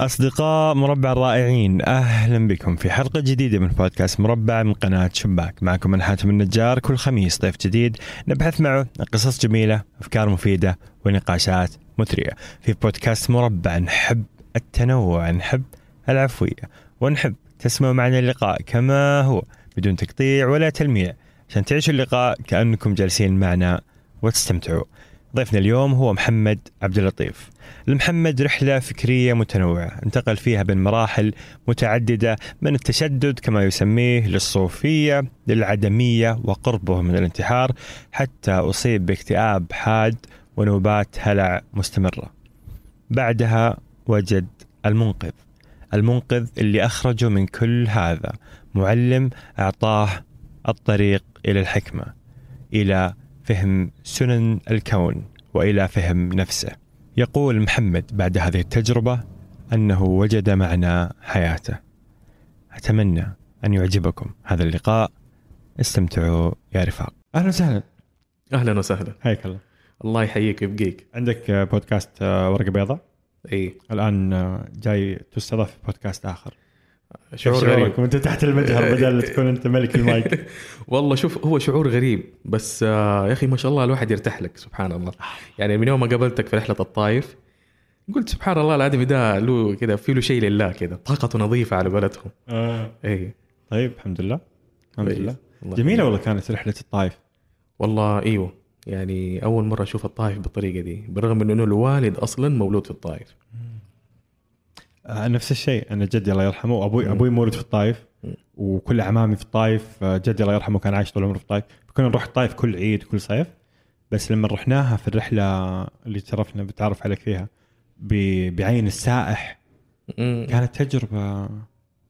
أصدقاء مربع الرائعين أهلا بكم في حلقة جديدة من بودكاست مربع من قناة شباك. معكم أنا حاتم النجار كل خميس ضيف جديد نبحث معه قصص جميلة أفكار مفيدة ونقاشات مثرية. في بودكاست مربع نحب التنوع نحب العفوية ونحب تسمعوا معنا اللقاء كما هو بدون تقطيع ولا تلميع عشان تعيشوا اللقاء كأنكم جالسين معنا وتستمتعوا. ضيفنا اليوم هو محمد عبد اللطيف. المحمد رحلة فكرية متنوعة انتقل فيها بين مراحل متعددة من التشدد كما يسميه للصوفية للعدمية وقربه من الانتحار حتى أصيب باكتئاب حاد ونوبات هلع مستمرة. بعدها وجد المنقذ المنقذ اللي أخرجه من كل هذا معلم أعطاه الطريق إلى الحكمة إلى فهم سنن الكون وإلى فهم نفسه. يقول محمد بعد هذه التجربة أنه وجد معنى حياته. أتمنى أن يعجبكم هذا اللقاء. استمتعوا يا رفاق. أهلا وسهلا. أهلا وسهلا. حياك الله. الله يحييك ويبقيك. عندك بودكاست ورقة بيضاء؟ إي الآن جاي تستضاف في بودكاست آخر. شعور غريب. وانت تحت المجهر بدل تكون انت ملك المايك. والله شوف هو شعور غريب بس آه، يا أخي ما شاء الله الواحد يرتاح لك سبحان الله. يعني من يوم ما قابلتك في رحلة الطايف قلت سبحان الله الادمي ده له كذا في له شيء لله كذا طاقته نظيفة على قولتهم. آه. اي طيب الحمد لله. الحمد لله. جميلة والله كانت رحلة الطايف والله إيوه. يعني أول مرة أشوف الطايف بالطريقة دي بالرغم من إنه الوالد أصلا مولود في الطايف نفس الشيء. أنا جدي الله يرحمه أبوي أبوي مولود في الطايف وكل اعمامي في الطايف آه، جدي الله يرحمه كان عايش طول عمره في الطايف كنا نروح الطايف كل عيد كل صيف. بس لما رحناها في الرحلة اللي تشرفنا بتعرف عليك فيها بعين السائح كانت تجربه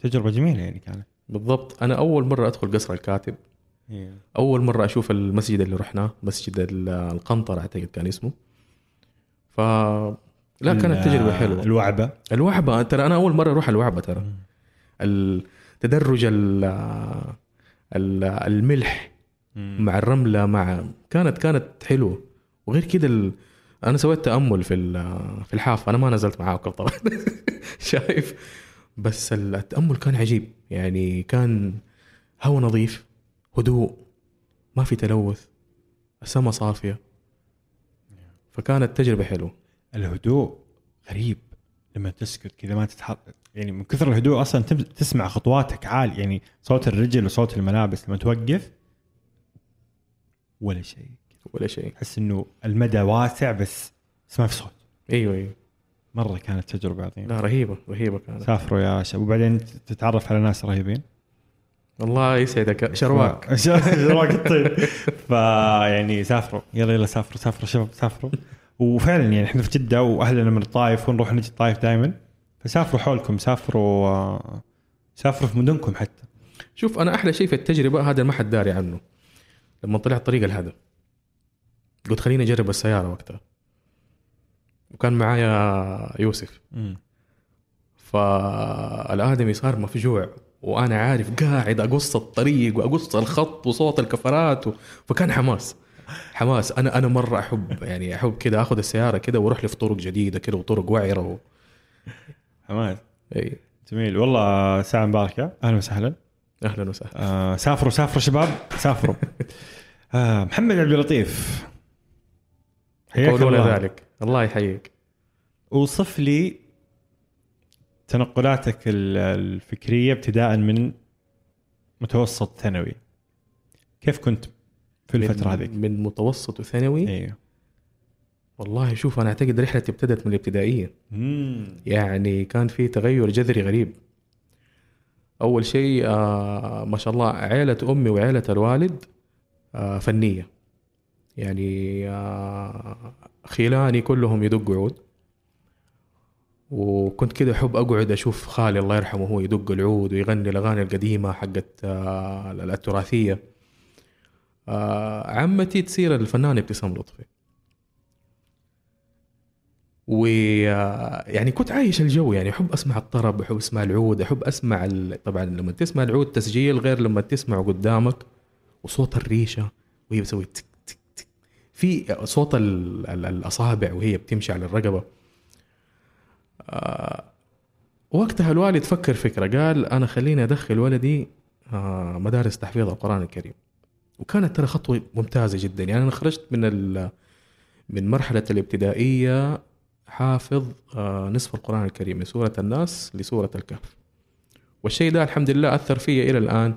تجربة جميلة يعني كانت. بالضبط. أنا أول مرة أدخل قصر الكاتب. إيه. أول مرة أشوف المسجد اللي رحناه مسجد القنطرة اعتقد كان اسمه. ف لا كانت تجربة حلوة. الوعبة. الوعبة ترى أنا أول مرة أروح الوعبة ترى. التدرج الملح مع الرملة مع كانت كانت حلوة. وغير كده ال... أنا سويت تأمل في في الحافة. أنا ما نزلت معاكم طبعا. شايف؟ بس التأمل كان عجيب. يعني كان هواء نظيف هدوء ما في تلوث السماء صافية. فكانت تجربة حلوة. الهدوء غريب لما تسكت كذا ما تتحرك. يعني من كثر الهدوء أصلا تسمع خطواتك عالي. يعني صوت الرجل وصوت الملابس لما توقف ولا شيء. ولا شيء. تحس إنه المدى واسع بس بس ما في صوت. أيوه أيوه. مرة كانت تجربة عظيمة. لا رهيبة رهيبة كانت. سافروا يا شباب. وبعدين تتعرف على ناس رهيبين؟ الله يسعدك. شرواك. شرواك الطيب. فيعني سافروا. يلا يلا سافروا سافروا شباب سافروا. وفعلا يعني إحنا في جدة وأهلنا من الطايف ونروح نجي الطايف دائما فسافروا حولكم سافروا سافروا في مدنكم حتى. شوف أنا أحلى شيء في التجربة هذا ما حد داري عنه. لما طلعت طريق الهدى قلت خليني أجرب السيارة وقتها. وكان معايا يوسف. فالآدمي صار مفجوع وأنا عارف قاعد أقص الطريق وأقص الخط وصوت الكفرات و... فكان حماس. حماس أنا أنا مرة أحب يعني أحب كذا آخذ السيارة كذا وأروح لي في طرق جديدة كذا وطرق وعره و... حماس. إي. جميل. والله ساعة مباركة. أهلا وسهلا. أهلا وسهلا. آه سافروا سافروا شباب. سافروا. آه محمد عبد اللطيف. حياك الله. ذلك. الله يحييك. أوصف لي تنقلاتك الفكرية ابتداء من متوسط ثانوي. كيف كنت في الفترة هذيك. من متوسط وثانوي أيوه والله شوف أنا أعتقد رحلتي ابتدت من الابتدائية. مم. يعني كان في تغير جذري غريب. أول شيء آه ما شاء الله عيلة أمي وعيلة الوالد آه فنية. يعني آه خيلاني كلهم يدقوا عود. وكنت كده أحب أقعد أشوف خالي الله يرحمه هو يدق العود ويغني الأغاني القديمة حقت آه التراثية. عمتي تصير الفنانة ابتسام لطفي. ويعني كنت عايش الجو يعني أحب أسمع الطرب أحب أسمع العود أحب أسمع طبعا لما تسمع العود تسجيل غير لما تسمعه قدامك وصوت الريشة وهي بتسوي تك تك تك. في صوت الأصابع وهي بتمشي على الرقبة. آه وقتها الوالد فكر فكرة قال أنا خليني أدخل ولدي آه، مدارس تحفيظ القرآن الكريم. وكانت ترى خطوة ممتازة جدا. يعني أنا خرجت من من مرحلة الابتدائية حافظ آه، نصف القرآن الكريم من سورة الناس لسورة الكهف. والشيء ده الحمد لله أثر في إلى الآن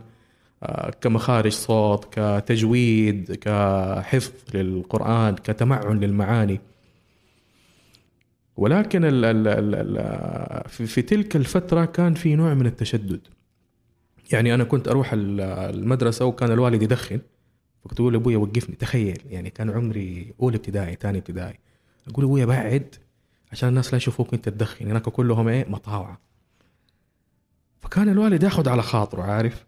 آه، كمخارج صوت كتجويد كحفظ للقرآن كتمعن للمعاني. ولكن في, تلك الفترة كان في نوع من التشدد. يعني أنا كنت أروح المدرسة وكان الوالد يدخن فكنت أقول لأبويا وقفني تخيل يعني كان عمري اولى ابتدائي ثاني ابتدائي. أقول أبويا بعد عشان الناس لا يشوفوك انت تدخن هناك كلهم إيه مطاوعة. فكان الوالد ياخذ على خاطره عارف؟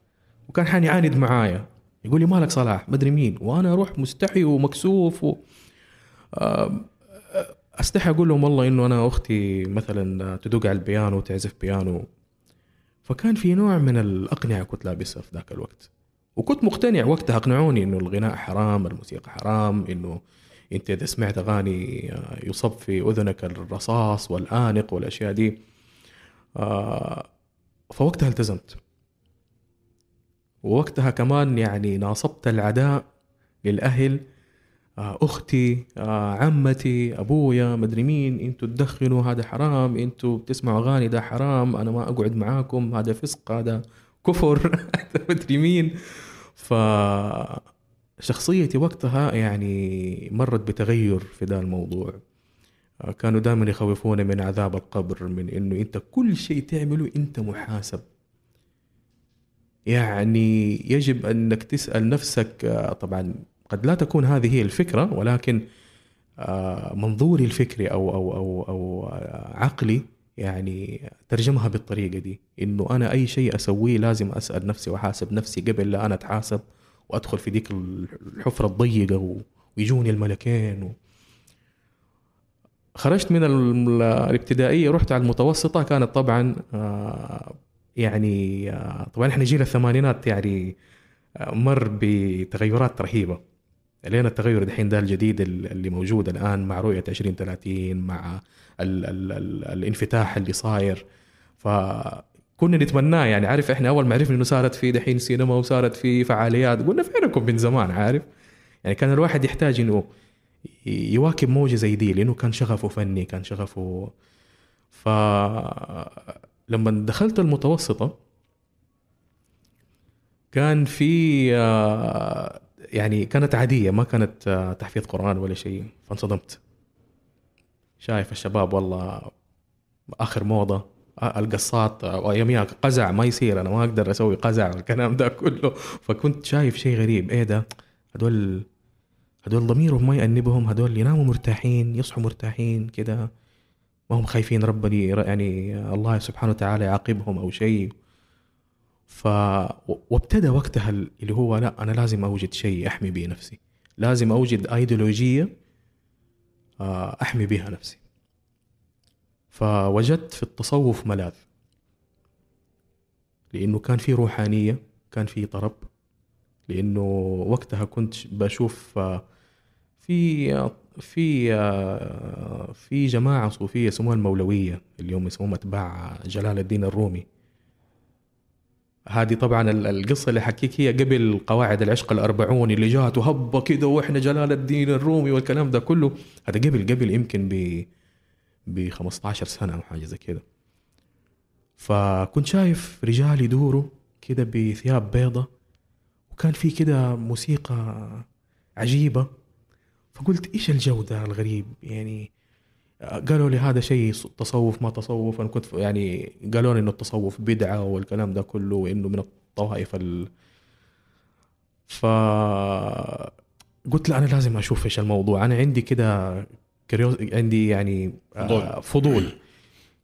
وكان حان يعاند معايا يقول لي مالك صلاح؟ مدري مين. وأنا أروح مستحي ومكسوف و... أستحي أقول لهم والله إنه أنا أختي مثلا تدق على البيانو وتعزف بيانو. فكان في نوع من الأقنعة كنت لابسها في ذاك الوقت. وكنت مقتنع وقتها أقنعوني إنه الغناء حرام الموسيقى حرام إنه أنت إذا سمعت أغاني يصب في أذنك الرصاص والآنق والأشياء دي. آه، فوقتها التزمت. ووقتها كمان يعني ناصبت العداء للأهل آه، أختي آه، عمتي أبويا مدري مين إنتوا تدخنوا هذا حرام إنتوا بتسمعوا أغاني ده حرام أنا ما أقعد معاكم هذا فسق هذا كفر مدري مين. ف شخصيتي وقتها يعني مرت بتغير في ذا الموضوع. آه، كانوا دائما يخوفوني من عذاب القبر من إنه أنت كل شيء تعمله أنت محاسب. يعني يجب أنك تسأل نفسك طبعا قد لا تكون هذه هي الفكرة ولكن آه، منظوري الفكري أو أو أو أو عقلي يعني ترجمها بالطريقة دي إنه أنا أي شيء أسويه لازم أسأل نفسي وأحاسب نفسي قبل لا أنا أتحاسب وأدخل في ديك الحفرة الضيقة ويجوني الملكين و... خرجت من الابتدائية رحت على المتوسطة كانت طبعا آه، يعني آه، طبعا إحنا جيل الثمانينات يعني مر بتغيرات رهيبة. لين التغير دحين ده الجديد اللي موجود الآن مع رؤية 2030 مع ال ال ال الانفتاح اللي صاير. ف كنا نتمناه يعني عارف إحنا أول ما عرفنا إنه صارت في دحين سينما وصارت في فعاليات قلنا فينكم من زمان عارف؟ يعني كان الواحد يحتاج إنه يواكب موجة زي دي لأنه كان شغفه فني كان شغفه. ف لما دخلت المتوسطة كان في آه، يعني كانت عادية ما كانت آه، تحفيظ قرآن ولا شيء. فانصدمت. شايف الشباب والله آخر موضة آه، القصات واياميها قزع ما يصير أنا ما أقدر أسوي قزع والكلام ده كله. فكنت شايف شيء غريب إيه ده؟ هدول هدول ضميرهم ما يأنبهم هدول يناموا مرتاحين يصحوا مرتاحين كده. ما هم خايفين ربنا يعني الله سبحانه وتعالى يعاقبهم أو شيء. ف وابتدى وقتها اللي هو لا أنا لازم أوجد شيء أحمي به نفسي. لازم أوجد ايديولوجيه أحمي بها نفسي. فوجدت في التصوف ملاذ. لأنه كان في روحانية كان في طرب. لأنه وقتها كنت بشوف آه، في في آه، في جماعة صوفية يسموها المولوية اليوم يسموهم اتباع جلال الدين الرومي. هذه طبعا القصة اللي حكيك هي قبل قواعد العشق الأربعون اللي جات وهبة كده وإحنا جلال الدين الرومي والكلام ده كله. هذا قبل قبل يمكن ب ب 15 سنة أو حاجة زي كده. فكنت شايف رجال يدوروا كده بثياب بيضة وكان في كده موسيقى عجيبة. فقلت إيش الجو ده الغريب؟ يعني قالوا لي هذا شيء تصوف ما تصوف. أنا كنت يعني قالوا لي إنه التصوف بدعة والكلام ده كله وإنه من الطوائف ال ف قلت لا أنا لازم أشوف إيش الموضوع. أنا عندي كده عندي يعني آه، فضول. فضول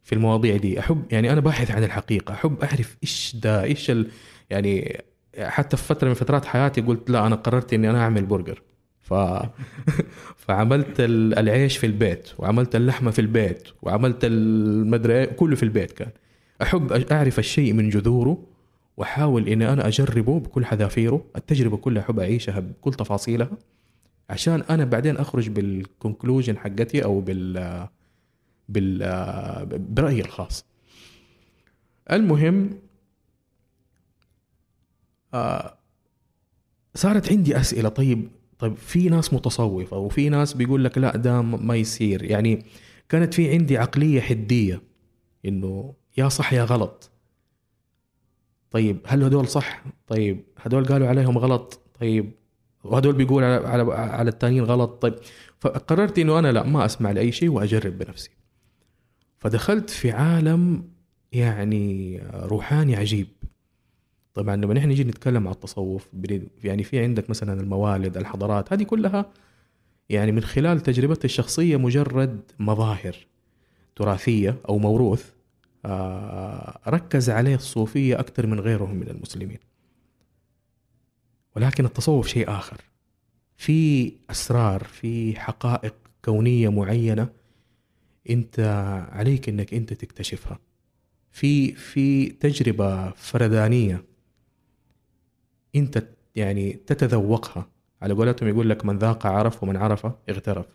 في المواضيع دي. احب يعني أنا باحث عن الحقيقة. أحب أعرف إيش ده إيش ال يعني حتى في فترة من فترات حياتي قلت لا أنا قررت إني أنا أعمل برجر. ف... فعملت العيش في البيت وعملت اللحمة في البيت وعملت المدري كله في البيت كان. أحب أعرف الشيء من جذوره وأحاول إني أنا أجربه بكل حذافيره التجربة كلها أحب أعيشها بكل تفاصيلها عشان أنا بعدين أخرج بالكونكلوجن حقتي أو بال بال برأيي الخاص. المهم آه صارت عندي أسئلة. طيب طيب في ناس متصوفة وفي ناس بيقول لك لا ده ما يصير. يعني كانت في عندي عقلية حدية إنه يا صح يا غلط. طيب هل هدول صح؟ طيب هدول قالوا عليهم غلط؟ طيب وهدول بيقول على على على الثانيين غلط؟ طيب فقررت إنه أنا لا ما أسمع لأي شيء وأجرب بنفسي. فدخلت في عالم يعني روحاني عجيب. طبعا لما نحن نجي نتكلم عن التصوف يعني في عندك مثلا الموالد الحضارات هذه كلها يعني من خلال تجربتي الشخصية مجرد مظاهر تراثية أو موروث آه، ركز عليه الصوفية أكثر من غيرهم من المسلمين. ولكن التصوف شيء آخر. في أسرار في حقائق كونية معينة أنت عليك إنك أنت تكتشفها. في في تجربة فردانية انت يعني تتذوقها. على قولتهم يقول لك من ذاق عرف ومن عرف اغترف.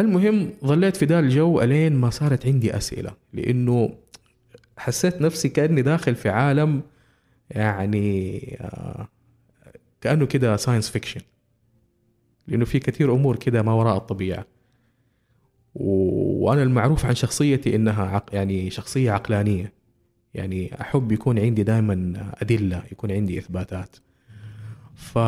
المهم ظليت في ذا الجو ألين ما صارت عندي أسئلة. لأنه حسيت نفسي كأني داخل في عالم يعني آه، كأنه كده science fiction لأنه في كثير أمور كده ما وراء الطبيعة. وأنا المعروف عن شخصيتي إنها. يعني شخصية عقلانية. يعني أحب يكون عندي دائما أدلة يكون عندي إثباتات. ف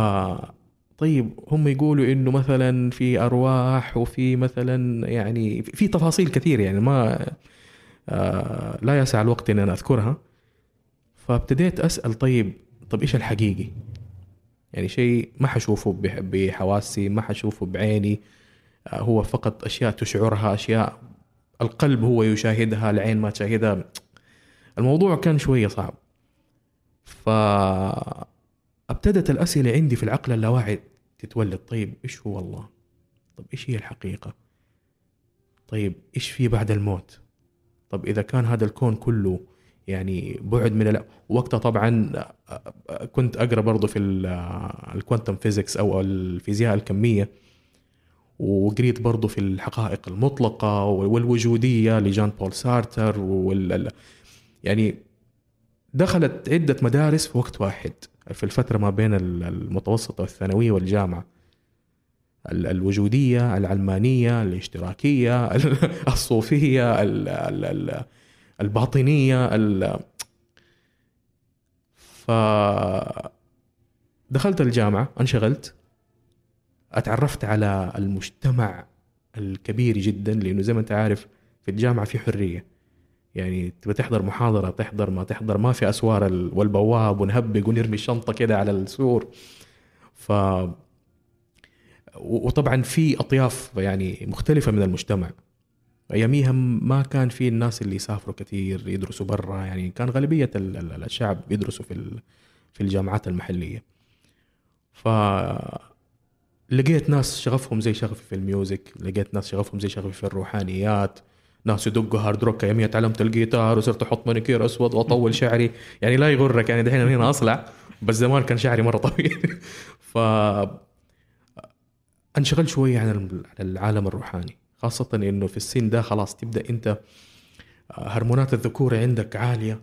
طيب هم يقولوا إنه مثلا في أرواح وفي مثلا يعني في تفاصيل كثير يعني ما آه لا يسع الوقت إن أنا أذكرها. فابتديت أسأل طيب طب إيش الحقيقي؟ يعني شيء ما حشوفه بحواسي ما حشوفه بعيني. آه هو فقط أشياء تشعرها أشياء القلب هو يشاهدها العين ما تشاهدها. الموضوع كان شوية صعب. ف أبتدت الأسئلة عندي في العقل اللاواعي تتولد طيب إيش هو الله؟ طب إيش هي الحقيقة؟ طيب إيش في بعد الموت؟ طب إذا كان هذا الكون كله يعني بعد من. وقتها طبعا كنت أقرأ برضه في ال quantum physics أو الفيزياء الكمية. وقريت برضه في الحقائق المطلقة والوجودية لجان بول سارتر وال يعني دخلت عدة مدارس في وقت واحد في الفترة ما بين المتوسطة والثانوية والجامعة. الوجودية العلمانية الاشتراكية الصوفية الباطنية ف دخلت الجامعة انشغلت. اتعرفت على المجتمع الكبير جدا لأنه زي ما أنت عارف في الجامعة في حرية. يعني تبى تحضر محاضرة تحضر ما تحضر ما في أسوار والبواب ونهبق ونرمي الشنطة كده على السور. ف وطبعا في أطياف يعني مختلفة من المجتمع. أياميها ما كان في الناس اللي يسافروا كثير يدرسوا برا يعني كان غالبية الشعب يدرسوا في في الجامعات المحلية. ف لقيت ناس شغفهم زي شغفي في ال music لقيت ناس شغفهم زي شغفي في الروحانيات. ناس يدقوا hard rock اياميها تعلمت الجيتار وصرت أحط مانيكير أسود وأطول شعري. يعني لا يغرك يعني دحين هنا أصلع. بس زمان كان شعري مرة طويل. ف انشغل شوية عن العالم الروحاني. خاصة إنه في السن ده خلاص تبدأ أنت آه، هرمونات الذكورة عندك عالية.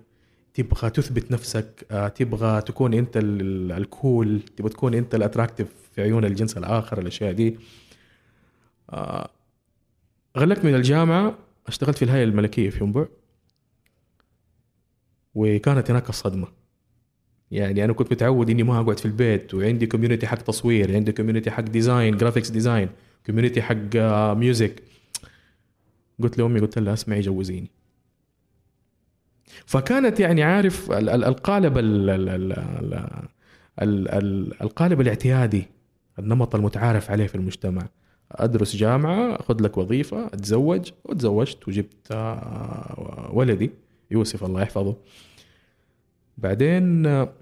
تبغى تثبت نفسك آه، تبغى تكون أنت ال cool. تبغى تكون أنت ال attractive في عيون الجنس الآخر الأشياء دي. آه، غلقت من الجامعة اشتغلت في الهيئة الملكية في ينبع وكانت هناك الصدمه يعني أنا كنت متعود إني ما أقعد في البيت وعندي community حق تصوير عندي community حق design graphics design community حق music قلت لأمي قلت لها اسمعي جوزيني. فكانت يعني عارف القالب القالب الاعتيادي النمط المتعارف عليه في المجتمع. أدرس جامعة أخذ لك وظيفة أتزوج وتزوجت وجبت آه، ولدي يوسف الله يحفظه. بعدين آه،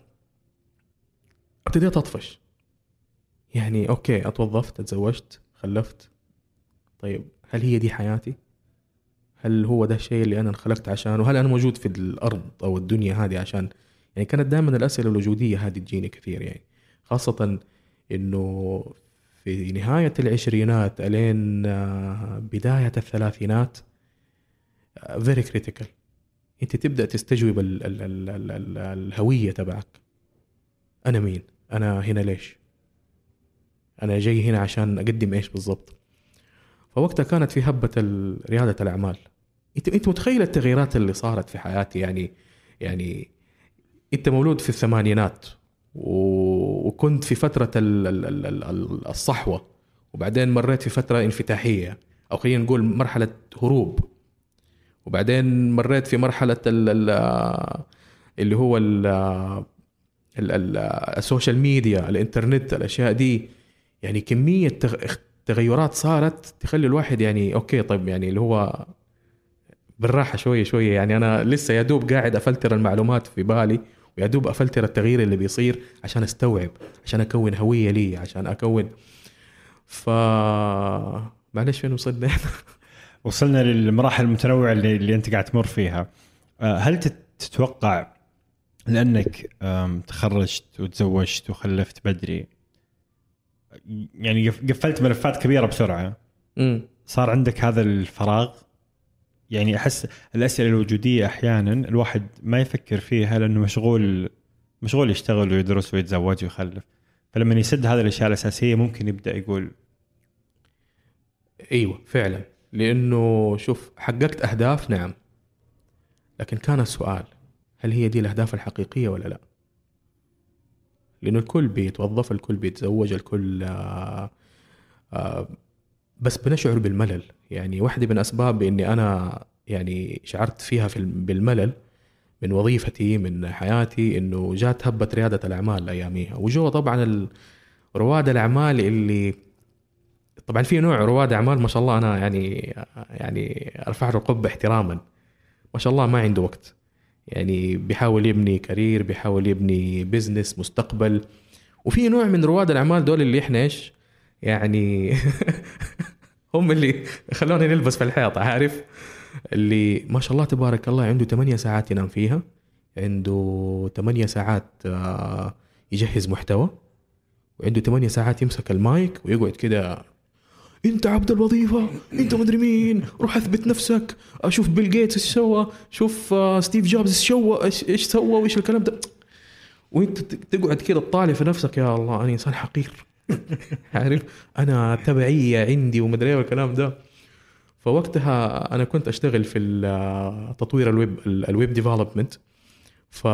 ابتديت أطفش. يعني أوكي أتوظفت أتزوجت خلفت. طيب هل هي دي حياتي؟ هل هو ده الشيء اللي أنا انخلقت عشانه؟ هل أنا موجود في الأرض أو الدنيا هذه عشان؟ يعني كانت دائما الأسئلة الوجودية هذه تجيني كثير يعني. خاصة إنه في نهاية العشرينات ألين آه، بداية الثلاثينات very critical أنت تبدأ تستجوب ال ال ال ال ال الهوية تبعك. أنا مين؟ أنا هنا ليش؟ أنا جاي هنا عشان أقدم إيش بالضبط؟ فوقتها كانت في هبة ريادة الأعمال. أنت أنت متخيل التغييرات اللي صارت في حياتي؟ يعني يعني أنت مولود في الثمانينات. وكنت في فترة الصحوة وبعدين مريت في فترة انفتاحية أو خلينا نقول مرحلة هروب. وبعدين مريت في مرحلة اللي هو ال social media الإنترنت الأشياء دي. يعني كمية تغيرات صارت تخلي الواحد يعني okay طيب يعني اللي هو بالراحة شوية شوية. يعني أنا لسه يا دوب قاعد أفلتر المعلومات في بالي. ويا دوب افلتر التغيير اللي بيصير عشان استوعب عشان أكون هوية لي عشان أكون. ف معلش فين وصلنا؟ وصلنا للمراحل المتنوعة اللي, اللي أنت قاعد تمر فيها. آه، هل تتوقع لأنك تخرجت وتزوجت وخلفت بدري يعني قفلت ملفات كبيرة بسرعة. صار عندك هذا الفراغ؟ يعني أحس الأسئلة الوجودية أحيانا الواحد ما يفكر فيها لأنه مشغول مشغول يشتغل ويدرس ويتزوج ويخلف. فلما يسد هذه الأشياء الأساسية ممكن يبدأ يقول إيوه فعلا. لأنه شوف حققت أهداف نعم. لكن كان السؤال هل هي دي الأهداف الحقيقية ولا لا؟ لأنه الكل بيتوظف الكل بيتزوج الكل آه آه بس بنشعر بالملل. يعني واحدة من أسباب إني أنا يعني شعرت فيها في بالملل من وظيفتي من حياتي إنه جات هبة ريادة الأعمال أياميها وجوا طبعا رواد الأعمال اللي طبعا في نوع رواد أعمال ما شاء الله أنا يعني يعني أرفع له القبة احتراما. ما شاء الله ما عنده وقت. يعني بيحاول يبني career بيحاول يبني business مستقبل. وفي نوع من رواد الأعمال دول اللي إحنا إيش؟ يعني هم اللي خلوني نلبس في الحيط عارف؟ اللي ما شاء الله تبارك الله عنده 8 ساعات ينام فيها عنده 8 ساعات آه، يجهز محتوى وعنده 8 ساعات يمسك المايك ويقعد كده أنت عبد الوظيفة أنت مدري مين روح أثبت نفسك أشوف بيل جيتس إيش سوى شوف آه، ستيف جوبز إيش سوى إيش سوى وإيش الكلام ده. وأنت تقعد كده تطالع في نفسك يا الله أنا إنسان حقير. عارف؟ أنا تبعية عندي ومدري إيه والكلام ده. فوقتها أنا كنت أشتغل في تطوير الويب ال web development ف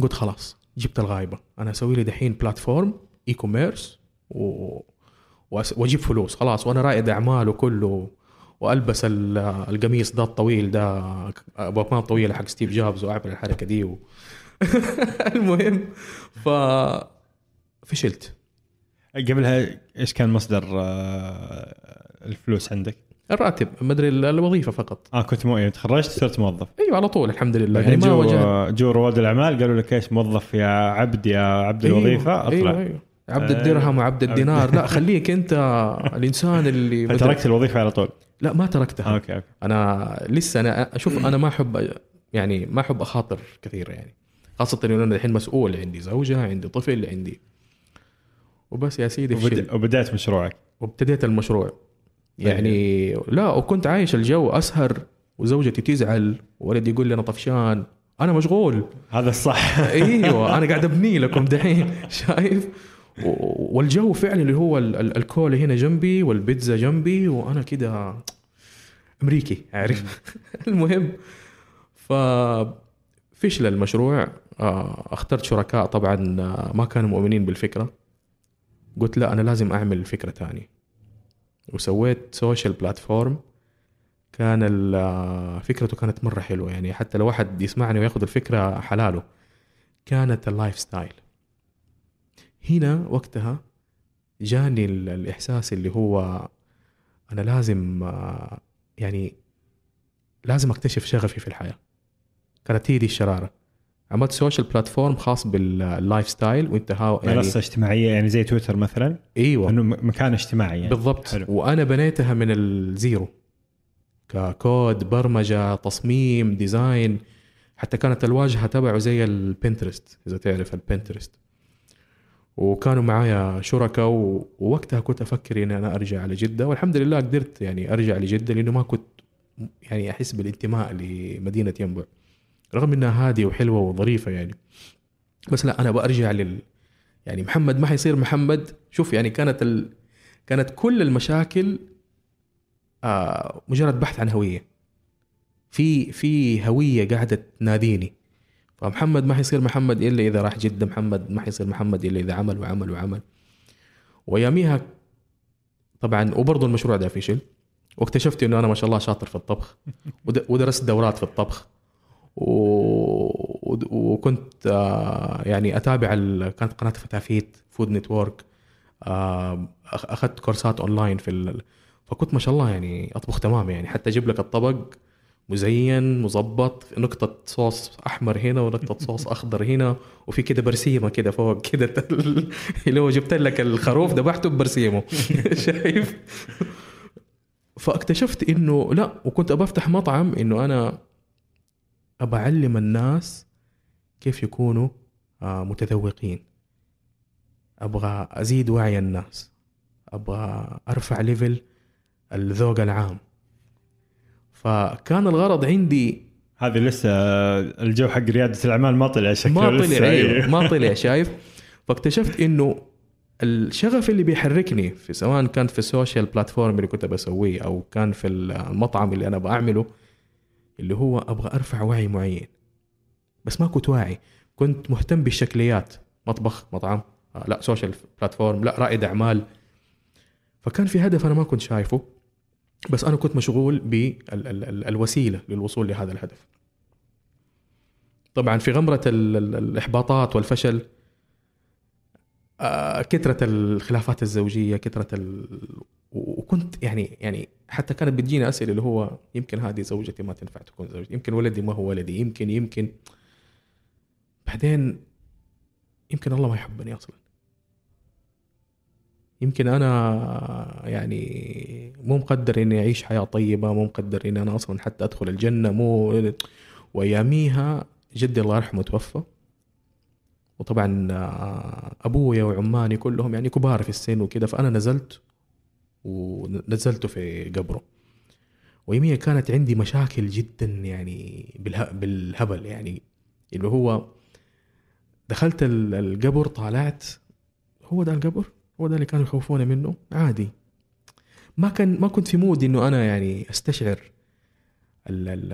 قلت خلاص جبت الغايبة. أنا أسوي لي دحين platform e-commerce و... وأجيب فلوس خلاص. وأنا رائد اعمال وكله وألبس القميص ده الطويل ده طويل طويله حق ستيف جوبز وأعمل الحركة دي و... المهم. ف فشلت. قبلها إيش كان مصدر آه، الفلوس عندك؟ الراتب ما أدري الوظيفة فقط. آه كنت مو يعني تخرجت صرت موظف. أيوه على طول الحمد لله. يعني, يعني ما جو, جو رواد الأعمال قالوا لك إيش موظف يا عبد يا عبد أيوة الوظيفة أطلع. أيوة. أيوة. عبد الدرهم وعبد الدينار. لا خليك أنت الإنسان اللي تركت الوظيفة على طول. لا ما تركتها. okay okay. أنا لسه أنا أشوف أنا ما أحب يعني ما أحب أخاطر كثير يعني. خاصة إنه أنا الحين مسؤول عندي زوجة عندي طفل عندي وبس يا سيدي وبد... وبدأت مشروعك. وابتديت المشروع. يعني لا وكنت عايش الجو أسهر وزوجتي تزعل وولدي يقول لي أنا طفشان. أنا مشغول. هذا الصح. أيوه أنا قاعد أبني لكم دحين شايف؟ والجو فعلا اللي هو الكولا هنا جنبي والبيتزا جنبي وأنا كده أمريكي عارف؟ المهم ففشل المشروع. آه، اخترت شركاء طبعا ما كانوا مؤمنين بالفكرة. قلت لا أنا لازم أعمل فكرة ثانية وسويت سوشيال بلاتفورم كان فكرته كانت مرة حلوة. يعني حتى لو واحد يسمعني وياخذ الفكرة حلاله كانت ال lifestyle هنا وقتها جاني الإحساس اللي هو أنا لازم يعني لازم أكتشف شغفي في الحياة. كانت هي دي الشرارة. عملت social platform خاص بال lifestyle and how يعني منصة اجتماعية يعني زي تويتر مثلا. إيوه. إنه مكان اجتماعي يعني. بالضبط. حلو. وأنا بنيتها من ال zero. ككود برمجة تصميم design. حتى كانت الواجهة تبعه زي ال Pinterest إذا تعرف ال Pinterest. وكانوا معايا شركاء ووقتها كنت أفكر إني أنا أرجع على جده والحمد لله قدرت يعني أرجع لجدة لأنه ما كنت يعني أحس بالانتماء لمدينة ينبع. رغم إنها هادية وحلوة وظريفة يعني. بس لا أنا برجع لل يعني محمد ما حيصير محمد. شوف يعني كانت ال... كانت كل المشاكل آه مجرد بحث عن هوية. في في هوية قاعدة تناديني. فمحمد ما حيصير محمد إلا إذا راح جدة. محمد ما حيصير محمد إلا إذا عمل وعمل وعمل. وياميها طبعا وبرضه المشروع ده فشل واكتشفت إنه أنا ما شاء الله شاطر في الطبخ. ودرست دورات في الطبخ. وكنت آه، يعني أتابع. كانت قناة فتافيت Food Network أخذت كورسات اونلاين في ال... فكنت ما شاء الله يعني أطبخ تمام يعني حتى أجيب لك الطبق مزين مظبط نقطة صوص أحمر هنا ونقطة صوص أخضر هنا وفي كده برسيمة كده فوق كده اللي هو جبت لك الخروف ذبحته ببرسيمة شايف فاكتشفت إنه لا وكنت ابى أفتح مطعم إنه أنا أبى أعلم الناس كيف يكونوا آه، متذوقين. أبغى أزيد وعي الناس. أبغى أرفع level الذوق العام. فكان الغرض عندي هذه لسه الجو حق ريادة الأعمال ما طلع شكله ما طلع أيوه ما طلع شايف؟ فاكتشفت إنه الشغف اللي بيحركني في سواء كان في ال social platform اللي كنت بسويه أو كان في المطعم اللي أنا بعمله اللي هو أبغى أرفع وعي معين. بس ما كنت واعي كنت مهتم بالشكليات. مطبخ مطعم. آه لا سوشيال بلاتفورم لا رائد أعمال. فكان في هدف أنا ما كنت شايفه. بس أنا كنت مشغول بالوسيله للوصول لهذا الهدف. طبعا في غمرة الإحباطات والفشل آه، كثرة الخلافات الزوجية كثرة ال... وكنت يعني يعني حتى كانت بتجيني أسئلة اللي هو يمكن هذه زوجتي ما تنفع تكون زوجتي يمكن ولدي ما هو ولدي يمكن يمكن. بعدين يمكن الله ما يحبني أصلا. يمكن أنا يعني مو مقدر إني أعيش حياة طيبة مو مقدر إني أنا أصلا حتى أدخل الجنة مو وأياميها جدي الله يرحمه توفى. وطبعا آه، أبويا وعماني كلهم يعني كبار في السن وكذا فأنا نزلت ونزلته في قبره ويمية كانت عندي مشاكل جدا يعني بالهبل يعني. اللي هو دخلت القبر طالعت. هو ده القبر هو ده اللي كانوا يخوفوني منه؟ عادي. ما كان ما كنت في مود إنه أنا يعني أستشعر ال ال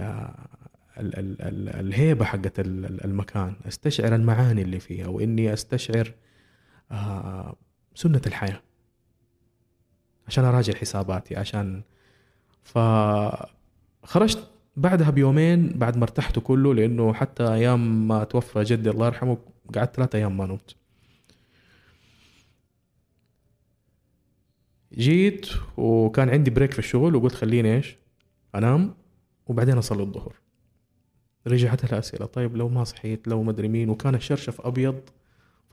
ال ال ال الهيبة حقت المكان. أستشعر المعاني اللي فيها وإني أستشعر آه سنة الحياة. عشان أراجع حساباتي عشان فخرجت بعدها بيومين بعد ما ارتحت كله لأنه حتى أيام ما توفى جدي الله يرحمه قعدت ثلاثة أيام ما نمت. جيت وكان عندي بريك في الشغل وقلت خليني إيش؟ أنام وبعدين أصلي الظهر. رجعت الاسئله طيب لو ما صحيت لو ما أدري مين وكان الشرشف أبيض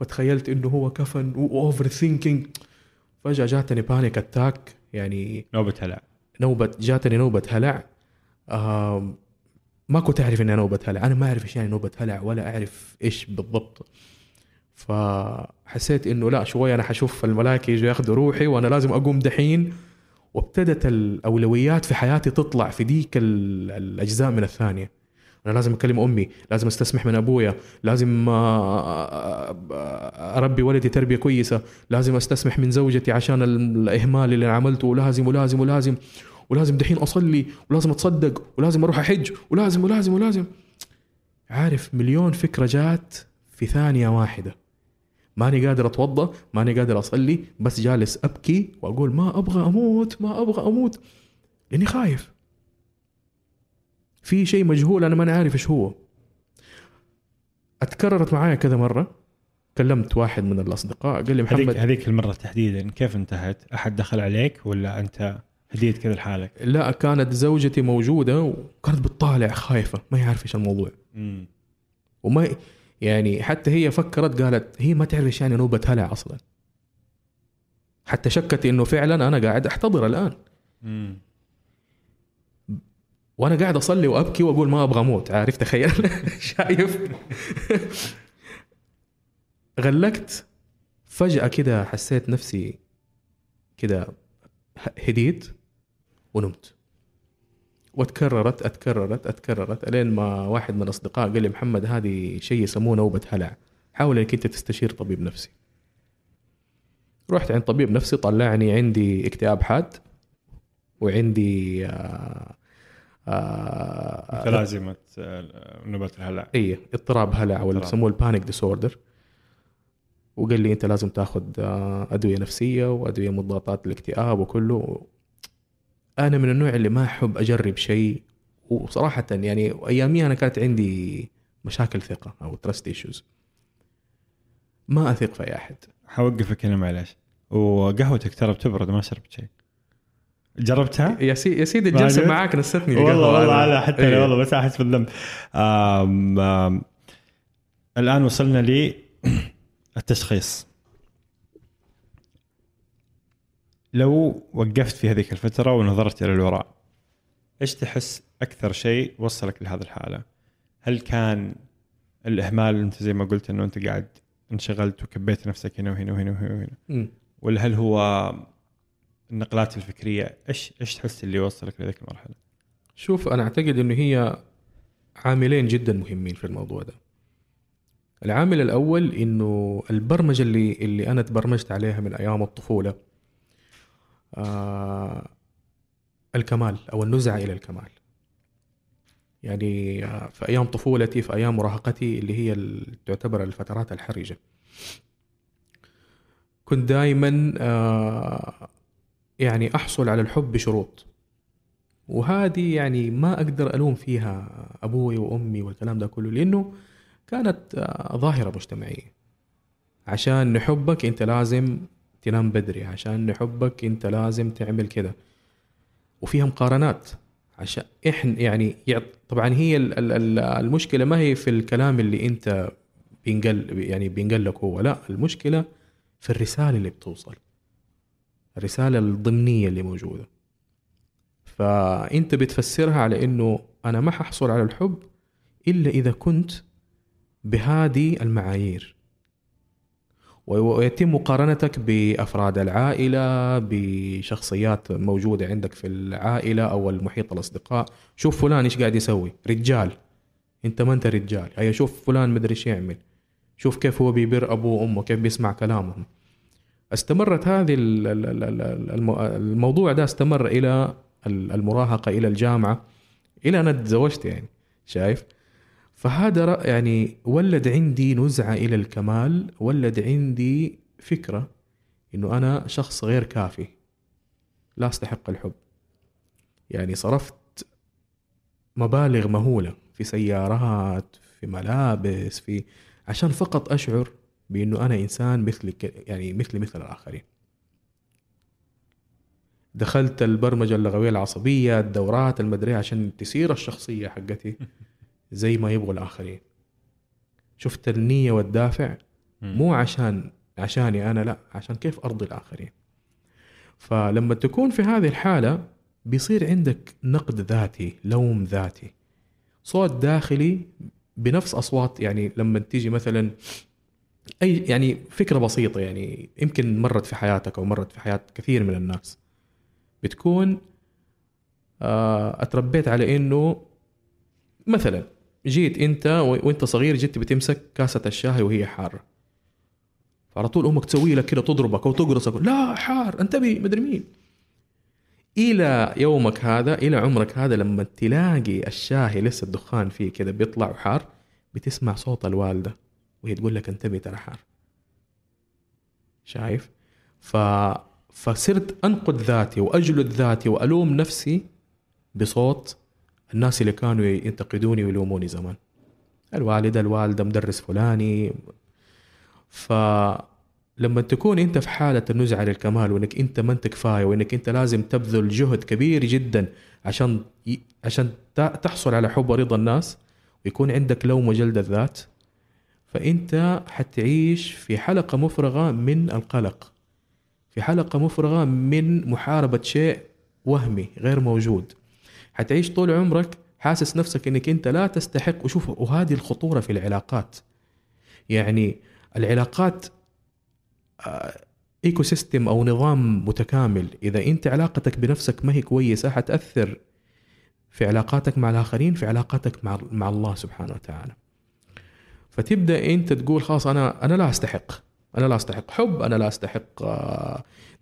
فتخيلت إنه هو كفن و overthinking فجأة جاتني panic attack يعني نوبة هلع. نوبة جاتني نوبة هلع. آه ما كنت أعرف إنها نوبة هلع. أنا ما أعرف إيش يعني نوبة هلع ولا أعرف إيش بالضبط. فحسيت إنه لا شوي أنا حشوف الملائكه يجوا ياخذوا روحي وأنا لازم أقوم دحين. وابتدت الاولويات في حياتي تطلع في ديك الأجزاء من الثانية. أنا لازم أكلم أمي لازم أستسمح من أبويا لازم أربي ولدي تربية كويسة لازم أستسمح من زوجتي عشان الإهمال اللي أنا عملته ولازم ولازم ولازم ولازم دحين أصلي ولازم أتصدق ولازم أروح أحج ولازم ولازم ولازم. عارف مليون فكرة جات في ثانية واحدة. ماني قادر اتوضا ماني قادر أصلي بس جالس أبكي وأقول ما أبغى أموت ما أبغى أموت لأني خايف. في شيء مجهول أنا ماني عارف إيش هو أتكررت معايا كذا مرة كلمت واحد من الأصدقاء قال لي محمد هذيك هذيك المرة تحديدا كيف انتهت؟ أحد دخل عليك ولا أنت هديت كذا لحالك؟ لا كانت زوجتي موجودة وكانت بتطالع خايفة ما هي عارفة إيش الموضوع مم. وما يعني حتى هي فكرت قالت هي ما تعرف إيش يعني نوبة هلع أصلا حتى شكت إنه فعلا أنا قاعد أحتضر الآن مم. وأنا قاعد أصلي وأبكي وأقول ما أبغى أموت عارف؟ تخيل. شايف؟ غلقت فجأة كده حسيت نفسي كده هديت ونمت. وتكررت أتكررت أتكررت الين ما واحد من الاصدقاء قال لي محمد هذه شيء يسموه نوبه هلع. حاول إنك أنت تستشير طبيب نفسي. رحت عند طبيب نفسي طلعني عندي اكتئاب حاد وعندي آه متلازمة آه، نوبات الهلع. اي اضطراب هلع أو اللي يسموه ال panic disorder وقال لي أنت لازم تاخذ آه، أدوية نفسية وأدوية مضادات الاكتئاب وكله. أنا من النوع اللي ما أحب أجرب شيء وصراحة يعني اياميها أنا كانت عندي مشاكل ثقة أو ترست ايشوز ما أثق في أي أحد. حوقفك هنا معلش وقهوتك ترى بتبرد ما شربت شيء. جربتها؟ يا سيدي يا سيدي الجلسه معاك نستني والله والله أنا حتى أيه. والله بس أحس بالذنب الآن وصلنا لي التشخيص لو وقفت في هذيك الفترة ونظرت إلى الوراء إيش تحس أكثر شيء وصلك لهذه الحالة هل كان الإهمال أنت زي ما قلت أنه أنت قاعد انشغلت وكبيت نفسك هنا وهنا وهنا وهنا, وهنا. ولا هل هو النقلات الفكرية إيش إيش تحس اللي وصلك لهذيك المرحلة؟ شوف أنا أعتقد أنه هي عاملين جدا مهمين في الموضوع ده. العامل الأول إنه البرمجة اللي اللي أنا تبرمجت عليها من أيام الطفولة آه الكمال أو النزعة إلى الكمال. يعني آه في أيام طفولتي في أيام مراهقتي اللي هي تعتبر الفترات الحرجة. كنت دائما آه يعني أحصل على الحب بشروط وهذه يعني ما أقدر ألوم فيها أبوي وأمي والكلام ده كله لأنه كانت ظاهرة مجتمعية. عشان نحبك أنت لازم تنام بدري عشان نحبك أنت لازم تعمل كده وفيها مقارنات. عشان إحنا يعني طبعا هي المشكلة ما هي في الكلام اللي أنت بينقل يعني بينقل لك هو لا المشكلة في الرسالة اللي بتوصل. الرسالة الضمنية اللي موجودة. فانت بتفسرها على إنه أنا ما ححصل على الحب إلا إذا كنت بهذه المعايير. ويتم مقارنتك بأفراد العائلة بشخصيات موجودة عندك في العائلة أو المحيط الأصدقاء. شوف فلان إيش قاعد يسوي؟ رجال. أنت ما أنت رجال. هيا شوف فلان مدري إيش يعمل. شوف كيف هو بيبر أبوه وأمه كيف بيسمع كلامهم. استمرت هذه الموضوع ده استمر إلى المراهقة إلى الجامعة إلى أن تزوجت يعني شايف؟ فهذا يعني ولد عندي نزعة إلى الكمال ولد عندي فكرة إنه أنا شخص غير كافي لا أستحق الحب. يعني صرفت مبالغ مهولة في سيارات في ملابس في عشان فقط أشعر بإنه أنا إنسان مثلك يعني مثلي مثل الآخرين. دخلت البرمجة اللغوية العصبية الدورات المدرية عشان تسير الشخصية حقتي زي ما يبغوا الآخرين. شفت النية والدافع؟ مو عشان عشاني أنا لا عشان كيف أرضي الآخرين. فلما تكون في هذه الحالة بيصير عندك نقد ذاتي لوم ذاتي. صوت داخلي بنفس أصوات يعني لما تيجي مثلا أي يعني فكرة بسيطة يعني يمكن مرت في حياتك أو مرت في حياة كثير من الناس. بتكون آه، أتربيت على إنه مثلا جيت أنت وأنت صغير جيت بتمسك كاسة الشاي وهي حارة. فعلى طول أمك تسوي لك كده تضربك أو تقرصك لا حار انتبه مدري مين. إلى يومك هذا إلى عمرك هذا لما تلاقي الشاي لسه الدخان فيه كده بيطلع حار بتسمع صوت الوالدة. وهي تقول لك انتبه ترى حار. شايف؟ ف فصرت أنقد ذاتي وأجلد ذاتي وألوم نفسي بصوت الناس اللي كانوا ينتقدوني ويلوموني زمان. الوالدة الوالدة مدرس فلاني. فلما تكون أنت في حالة النزعة للكمال وإنك أنت ما أنت كفاية وإنك أنت لازم تبذل جهد كبير جدا عشان عشان تحصل على حب ورضا الناس ويكون عندك لوم وجلد الذات فأنت حتعيش في حلقة مفرغة من القلق في حلقة مفرغة من محاربة شيء وهمي غير موجود. حتعيش طول عمرك حاسس نفسك إنك أنت لا تستحق. وشوف وهذه الخطورة في العلاقات. يعني العلاقات ecosystem أو نظام متكامل إذا أنت علاقتك بنفسك ما هي كويسة حتأثر في علاقاتك مع الآخرين في علاقاتك مع مع الله سبحانه وتعالى. فتبدأ أنت تقول خلاص أنا أنا لا أستحق. أنا لا أستحق حب أنا لا أستحق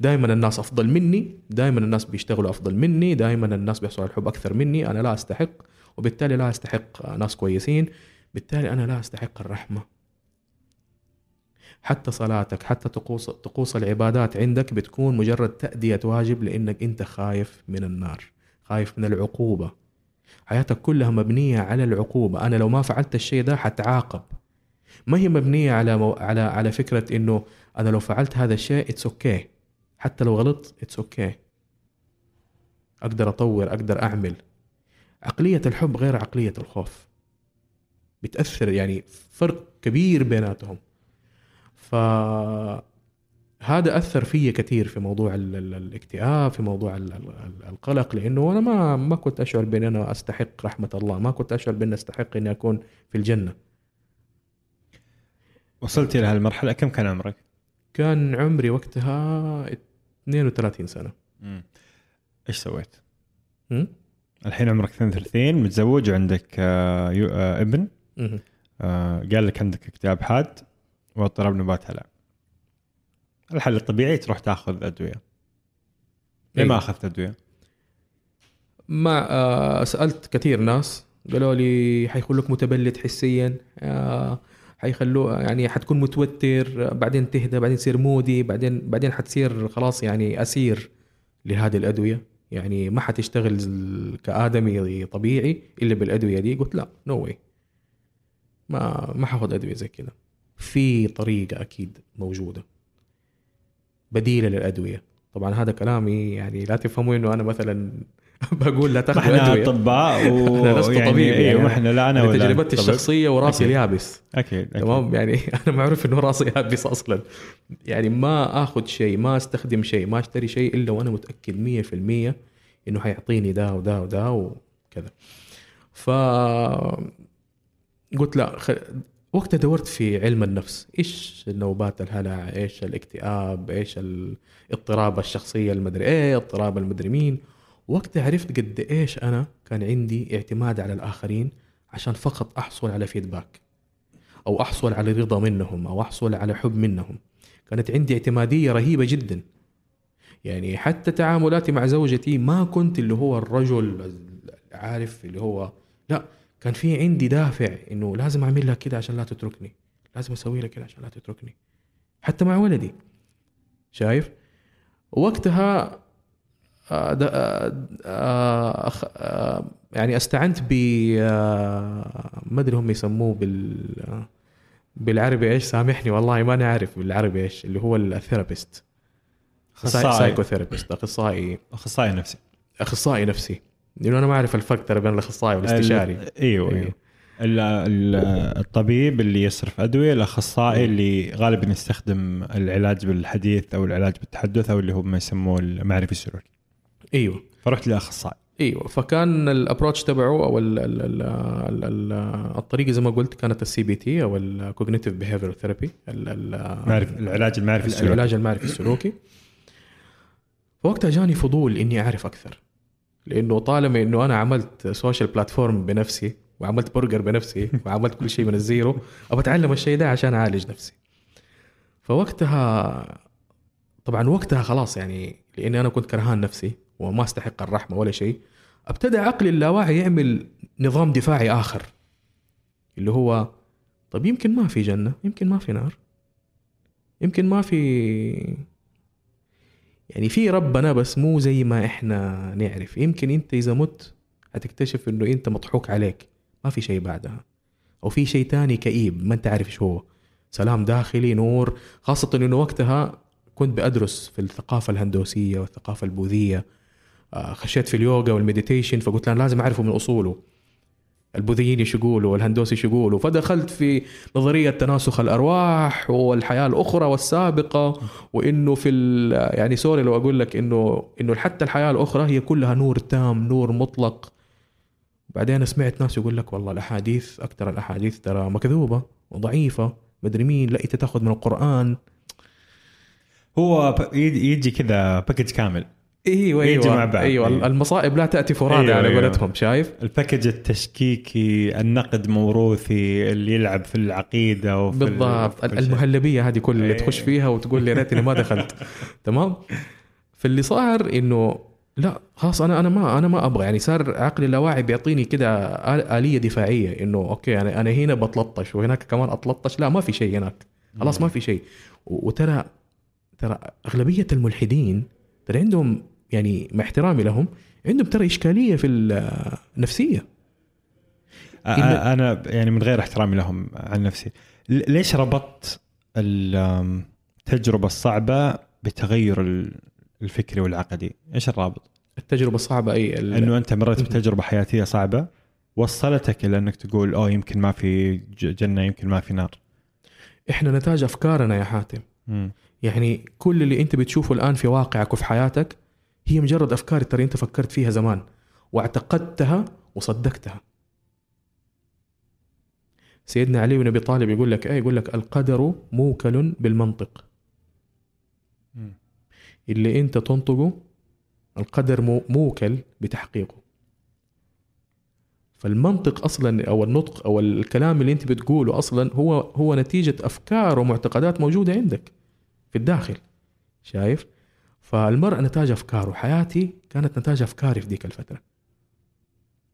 دائما الناس أفضل مني دائما الناس بيشتغلوا أفضل مني دائما الناس بيحصلوا على الحب أكثر مني أنا لا أستحق وبالتالي لا أستحق ناس كويسين بالتالي أنا لا أستحق الرحمة. حتى صلاتك حتى طقوس طقوس العبادات عندك بتكون مجرد تأدية واجب لأنك أنت خايف من النار خايف من العقوبة. حياتك كلها مبنية على العقوبة. أنا لو ما فعلت الشيء ده حتعاقب. ما هي مبنية على مو... على على فكرة إنه أنا لو فعلت هذا الشيء it's okay. حتى لو غلطت it's okay okay. أقدر أطور أقدر أعمل. عقلية الحب غير عقلية الخوف. بتأثر يعني فرق كبير بيناتهم. ف هذا أثر في كثير في موضوع الاكتئاب في موضوع القلق لأنه أنا ما ما كنت أشعر باني أنا أستحق رحمة الله. ما كنت أشعر باني أستحق أني أكون في الجنة. وصلت إلى هالمرحلة كم كان عمرك؟ كان عمري وقتها 32 سنة. امم إيش سويت؟ م? الحين عمرك 32 متزوج وعندك آه آه ابن. آه قال لك عندك اكتئاب حاد واضطراب نبات هلع الحل الطبيعي تروح تاخذ أدوية. ليه ما أخذت أدوية؟ ما آه سألت كثير ناس قالوا لي حيخلوك متبلد حسيا آه حيخلوه يعني حتكون متوتر بعدين تهدى بعدين تصير مودي بعدين بعدين حتصير خلاص يعني أسير لهذه الأدوية. يعني ما حتشتغل كآدمي طبيعي إلا بالأدوية دي. قلت لا نو no ما ما حأخذ أدوية زي كذا. في طريقة أكيد موجودة. بديلة للأدوية. طبعا هذا كلامي يعني لا تفهموا إنه أنا مثلا بقول لا تاخذوا ادويه إحنا أطباء و... أنا لست يعني طبيب يعني. إحنا لا أنا ولا تجربتي الشخصية وراسي أكيد. اليابس. أكيد, أكيد. تمام؟ يعني أنا معروف إنه راسي يابس أصلا. يعني ما آخذ شيء ما أستخدم شيء ما أشتري شيء إلا وأنا متأكد 100% إنه حيعطيني ده وده وده وكذا. ف قلت لا وقتها دورت في علم النفس. إيش نوبات الهلع؟ إيش الاكتئاب؟ إيش الاضطراب الشخصية المدري إيه اضطراب المدري مين؟ وقتها عرفت قد إيش أنا كان عندي اعتماد على الآخرين عشان فقط أحصل على فيدباك أو أحصل على رضا منهم أو أحصل على حب منهم. كانت عندي اعتمادية رهيبة جدا. يعني حتى تعاملاتي مع زوجتي ما كنت اللي هو الرجل عارف اللي هو لا كان في عندي دافع إنه لازم أعمل لها كده عشان لا تتركني لازم أسوي لها كده عشان لا تتركني. حتى مع ولدي. شايف؟ وقتها يعني استعنت ب ما أدري هم يسموه بال بالعربي إيش؟ سامحني والله ماني عارف بالعربي إيش اللي هو الثيرابيست. أخصائي. psychotherapist أخصائي. أخصائي نفسي. أخصائي نفسي. لأنه أنا ما أعرف الفرق ترى بين الأخصائي والاستشاري. إيوه إيوه. الطبيب اللي يصرف أدوية الأخصائي اللي غالبا يستخدم العلاج بالحديث أو العلاج بالتحدث أو اللي هو ما يسموه المعرفي السلوكي أيوه. فرحت لاخصائي أيوه. فكان ال approach تبعه أو ال ال ال ال الطريقة زي ما قلت كانت ال CBT أو ال cognitive behavior therapy العلاج المعرفي السلوكي. العلاج المعرفي السلوكي. فوقتها جاني فضول إني أعرف أكثر لأنه طالما إنه أنا عملت social platform بنفسي وعملت برجر بنفسي وعملت كل شيء من ال zero أبى أتعلم الشيء ده عشان أعالج نفسي. فوقتها طبعا وقتها خلاص يعني لأني أنا كنت كرهان نفسي. وما استحق الرحمة ولا شيء ابتدى عقلي اللاواعي يعمل نظام دفاعي آخر اللي هو طب يمكن ما في جنة يمكن ما في نار يمكن ما في يعني في ربنا بس مو زي ما إحنا نعرف. يمكن أنت إذا مت هتكتشف إنه أنت مضحوك عليك ما في شيء بعدها. أو في شيء تاني كئيب ما أنت عارف إيش هو. سلام داخلي نور خاصة إنه وقتها كنت بدرس في الثقافة الهندوسية والثقافة البوذية. خشيت في اليوغا والمديتيشن فقلت أنا لازم أعرفه من أصوله. البوذيين إيش يقولوا والهندوس إيش يقولوا. فدخلت في نظرية تناسخ الأرواح والحياة الأخرى والسابقة وإنه في يعني sorry لو أقول لك إنه إنه حتى الحياة الأخرى هي كلها نور تام نور مطلق. بعدين سمعت ناس يقول لك والله الأحاديث أكثر الأحاديث ترى مكذوبة وضعيفة مدري مين لا أنت تأخذ من القرآن. هو يجي كذا package كامل. أيوه يجوا مع أيوه بعض. أيوه أيوة. المصائب لا تأتي فرادى أيوة، على أيوة. قولتهم شايف ال package التشكيكي النقد موروثي اللي يلعب في العقيدة وفي ال- بالضبط كل. المهلبية هذه كلها اللي إيه. تخش فيها وتقول لي ريتني ما دخلت تمام فاللي صار إنه لا خلاص أنا أنا ما أنا ما أبغى يعني صار عقلي اللاواعي بيعطيني كده آلية دفاعية إنه أوكي أنا أنا هنا بتلطش وهناك كمان أتلطش لا ما في شيء هناك خلاص ما في شيء وترى ترى أغلبية الملحدين ترى عندهم يعني مع احترامي لهم عندهم ترى إشكالية في النفسيه أنا يعني من غير احترامي لهم عن نفسي. ليش ربطت ال- التجربة الصعبة بتغير ال- الفكري والعقدي؟ إيش الرابط؟ التجربة الصعبة أي ال- إنه أنت مريت بتجربة حياتية صعبة وصلتك إلى إنك تقول أوه يمكن ما في جنة يمكن ما في نار. إحنا نتاج أفكارنا يا حاتم. يعني كل اللي انت بتشوفه الآن في واقعك وفي حياتك هي مجرد أفكار ترى انت فكرت فيها زمان واعتقدتها وصدقتها. سيدنا علي بن أبي طالب يقول لك إيه؟ يقول لك القدر موكل بالمنطق. اللي انت تنطقه القدر مو- موكل بتحقيقه. فالمنطق أصلا أو النطق أو الكلام اللي انت بتقوله أصلا هو هو نتيجة أفكار ومعتقدات موجودة عندك. في الداخل شايف؟ فالمرء نتاج افكاره حياتي كانت نتاج أفكاري في ذيك الفترة.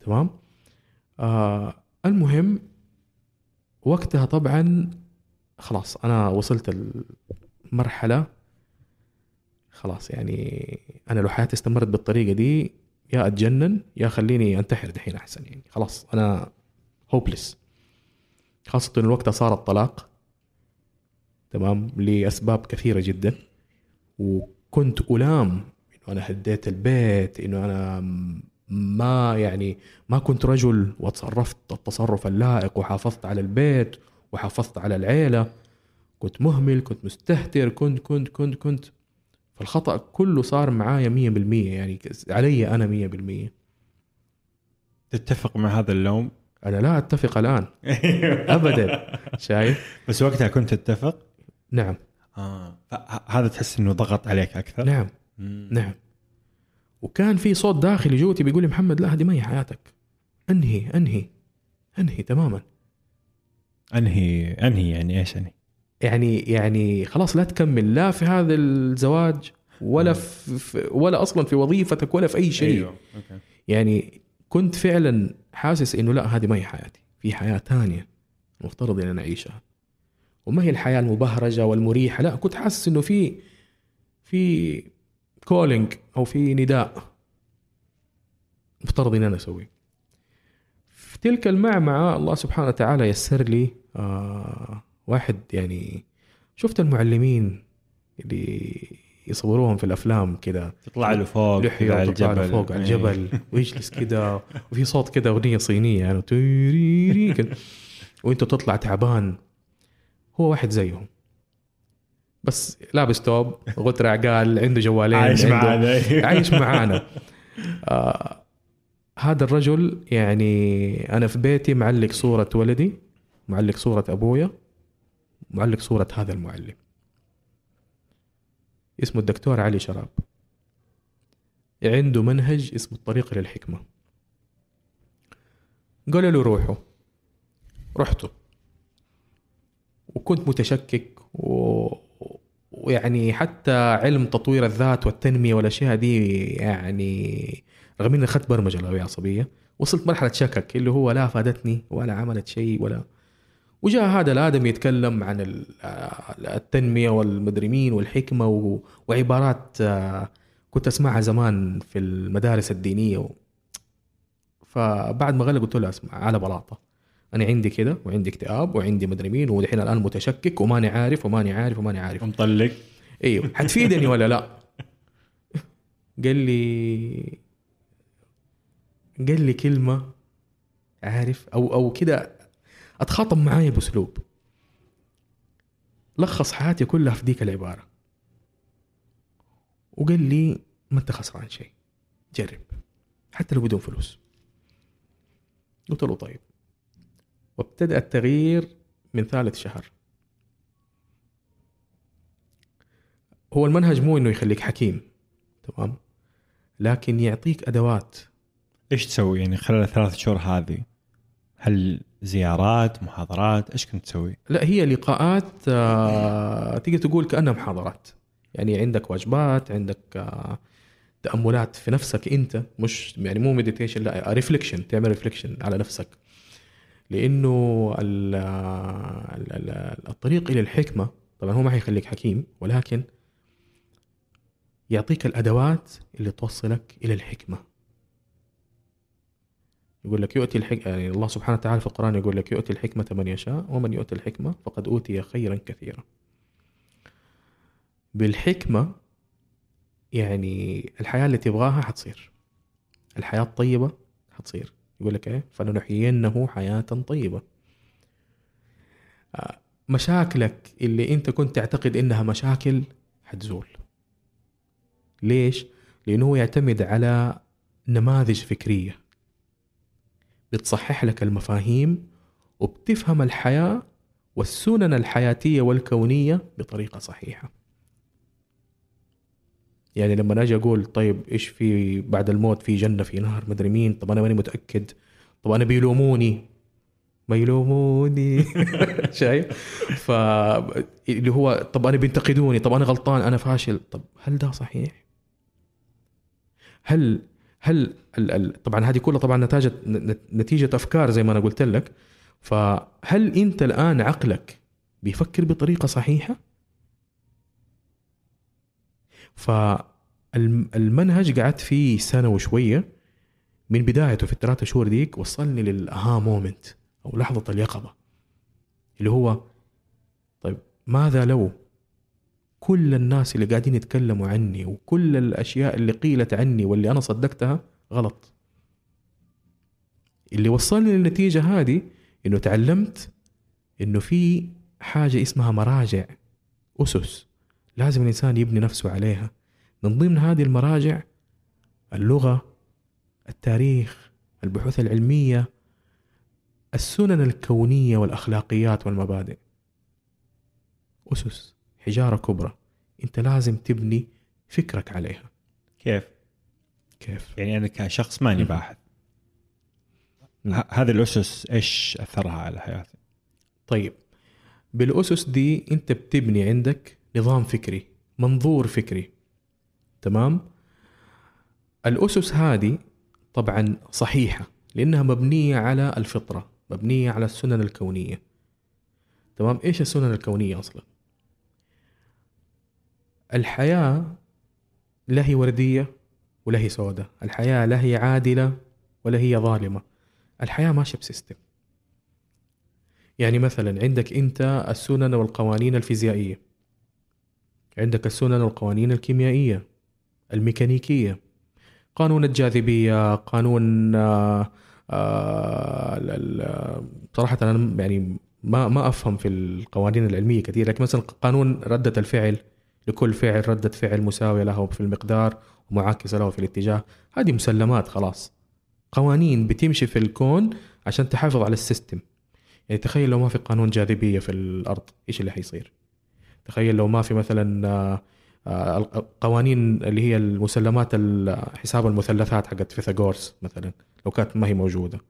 تمام؟ آه المهم وقتها طبعا خلاص أنا وصلت المرحلة خلاص يعني أنا لو حياتي استمرت بالطريقة دي يا أتجنن يا خليني أنتحر دحين أحسن يعني. خلاص أنا هوبلس خاصة انه وقتها صار الطلاق. تمام لأسباب كثيرة جدا. وكنت ألام إنه أنا هديت البيت إنه أنا ما يعني ما كنت رجل وتصرفت التصرف اللائق وحافظت على البيت وحافظت على العيلة. كنت مهمل كنت مستهتر كنت كنت كنت كنت. فالخطأ كله صار معايا مية بالمية يعني علي مية بالمية. تتفق مع هذا اللوم؟ أنا لا أتفق الآن. أبدا. شايف؟ بس وقتها كنت تتفق؟ نعم. آه. هذا تحس إنه ضغط عليك أكثر؟ نعم. مم. نعم. وكان في صوت داخلي جوتي بيقول لي محمد لا هذه ما هي حياتك. أنهي أنهي أنهي تماما. أنهي أنهي يعني إيش أنهي؟ يعني يعني خلاص لا تكمل لا في هذا الزواج ولا في ولا أصلا في وظيفتك ولا في أي شيء. أيوه أوكي. يعني كنت فعلا حاسس إنه لا هذه ما هي حياتي في حياة ثانية المفترض إن أنا أعيشها. وما هي الحياة المبهرجة والمريحة؟ لا كنت حاسس إنه في في كولينج أو في نداء مفترض ان أنا أسويه. في تلك المعمعة الله سبحانه وتعالى يسر لي آه واحد يعني شفت المعلمين اللي يصوروهم في الأفلام كده. تطلع له فوق لحية كذا على الجبل. فوق على إيه. الجبل ويجلس كده وفي صوت كده أغنية صينية يعني وأنت تطلع تعبان. هو واحد زيهم. بس لابس توب غتر عقال عنده جوالين عايش عنده- معانا. عايش معانا. آه هذا الرجل يعني أنا في بيتي معلق صورة ولدي معلق صورة أبويا معلق صورة هذا المعلم. اسمه الدكتور علي شراب. عنده منهج اسمه الطريق للحكمة. قال له روحوا. رحته وكنت متشكك و... ويعني حتى علم تطوير الذات والتنمية والاشياء دي يعني رغم اني اخذت برمجة لغويه عصبيه وصلت مرحلة شكك اللي هو لا فادتني ولا عملت شيء ولا. وجاء هذا الآدم يتكلم عن ال- التنمية والمدري مين والحكمة و- وعبارات آه، كنت أسمعها زمان في المدارس الدينية و... فبعد ما غلق قلت له أسمع على بلاطة. أنا عندي كده وعندي اكتئاب وعندي مدري مين ودحين الآن متشكك وماني عارف وماني عارف وماني عارف. مطلق. إيوه. حتفيدني ولا لا؟ قال لي قال لي كلمة عارف أو أو كده أتخاطب معايا بأسلوب. لخص حياتي كلها في ديك العبارة. وقال لي ما أنت خسران شيء. جرب. حتى لو بدون فلوس. قلت له طيب. وابتدأ التغيير من ثالث شهر. هو المنهج مو إنه يخليك حكيم تمام؟ لكن يعطيك أدوات. إيش تسوي؟ يعني خلال الثلاث شهور هذه؟ هل زيارات محاضرات؟ إيش كنت تسوي؟ لا هي لقاءات آه تقدر تقول كأنها محاضرات. يعني عندك واجبات عندك آه تأملات في نفسك أنت مش يعني مو meditation لا reflection تعمل reflection على نفسك. لأنه ال ال ال الطريق إلى الحكمة طبعا هو ما حيخليك حكيم ولكن يعطيك الأدوات اللي توصلك إلى الحكمة. يقول لك يؤتي الحكمة يعني الله سبحانه وتعالى في القرآن يقول لك يؤتي الحكمة من يشاء ومن يؤتي الحكمة فقد أوتي خيرا كثيرا. بالحكمة يعني الحياة اللي تبغاها حتصير. الحياة الطيبة حتصير. يقول لك إيه؟ فلنحيينه حياة طيبة. آه، مشاكلك اللي أنت كنت تعتقد إنها مشاكل حتزول. ليش؟ لأنه هو يعتمد على نماذج فكرية. بتصحح لك المفاهيم وبتفهم الحياة والسنن الحياتية والكونية بطريقة صحيحة. يعني لما أجي أقول طيب إيش في بعد الموت في جنة في نهر مدري مين طب أنا ماني متأكد. طب أنا بيلوموني. ما يلوموني شايف؟ ف اللي هو طب أنا بينتقدوني طب أنا غلطان أنا فاشل. طب هل ده صحيح؟ هل هل ال ال طبعا هذه كلها طبعا نتاجة نتيجة أفكار زي ما أنا قلت لك. فهل أنت الآن عقلك بيفكر بطريقة صحيحة؟ فالمنهج قعدت فيه سنة وشوية. من بدايته في الثلاثة شهور ديك وصلني للأها مومنت أو لحظة اليقظة اللي هو طيب ماذا لو كل الناس اللي قاعدين يتكلموا عني وكل الأشياء اللي قيلت عني واللي أنا صدقتها غلط؟ اللي وصلني للنتيجة هذه إنه تعلمت إنه في حاجة اسمها مراجع أسس. لازم الإنسان يبني نفسه عليها. من ضمن هذه المراجع اللغة التاريخ البحوث العلمية السنن الكونية والأخلاقيات والمبادئ. أسس حجارة كبرى. أنت لازم تبني فكرك عليها. كيف؟ كيف؟ يعني أنا كشخص ماني باحث. هذه الأسس إيش أثرها على حياتي؟ طيب. بالأسس دي أنت بتبني عندك نظام فكري منظور فكري. تمام؟ الأسس هذه طبعا صحيحة لأنها مبنية على الفطرة مبنية على السنن الكونية. تمام؟ إيش السنن الكونية أصلا؟ الحياة لا هي وردية ولا هي سوداء الحياة لا هي عادلة ولا هي ظالمة. الحياة ماشية بسيستم. يعني مثلا عندك أنت السنن والقوانين الفيزيائية. عندك السنن والقوانين الكيميائية الميكانيكية قانون الجاذبية قانون آه آه صراحة أنا يعني ما ما أفهم في القوانين العلمية كثير لكن مثلا قانون ردة الفعل لكل فعل ردة فعل مساوية له في المقدار ومعاكسة له في الاتجاه هذه مسلمات خلاص. قوانين بتمشي في الكون عشان تحافظ على السيستم. يعني تخيل لو ما في قانون جاذبية في الأرض إيش اللي حيصير؟ تخيل لو ما في مثلا آه، آه، قوانين اللي هي المسلمات حساب المثلثات حقت فيثاغورس مثلا لو كانت ما هي موجودة.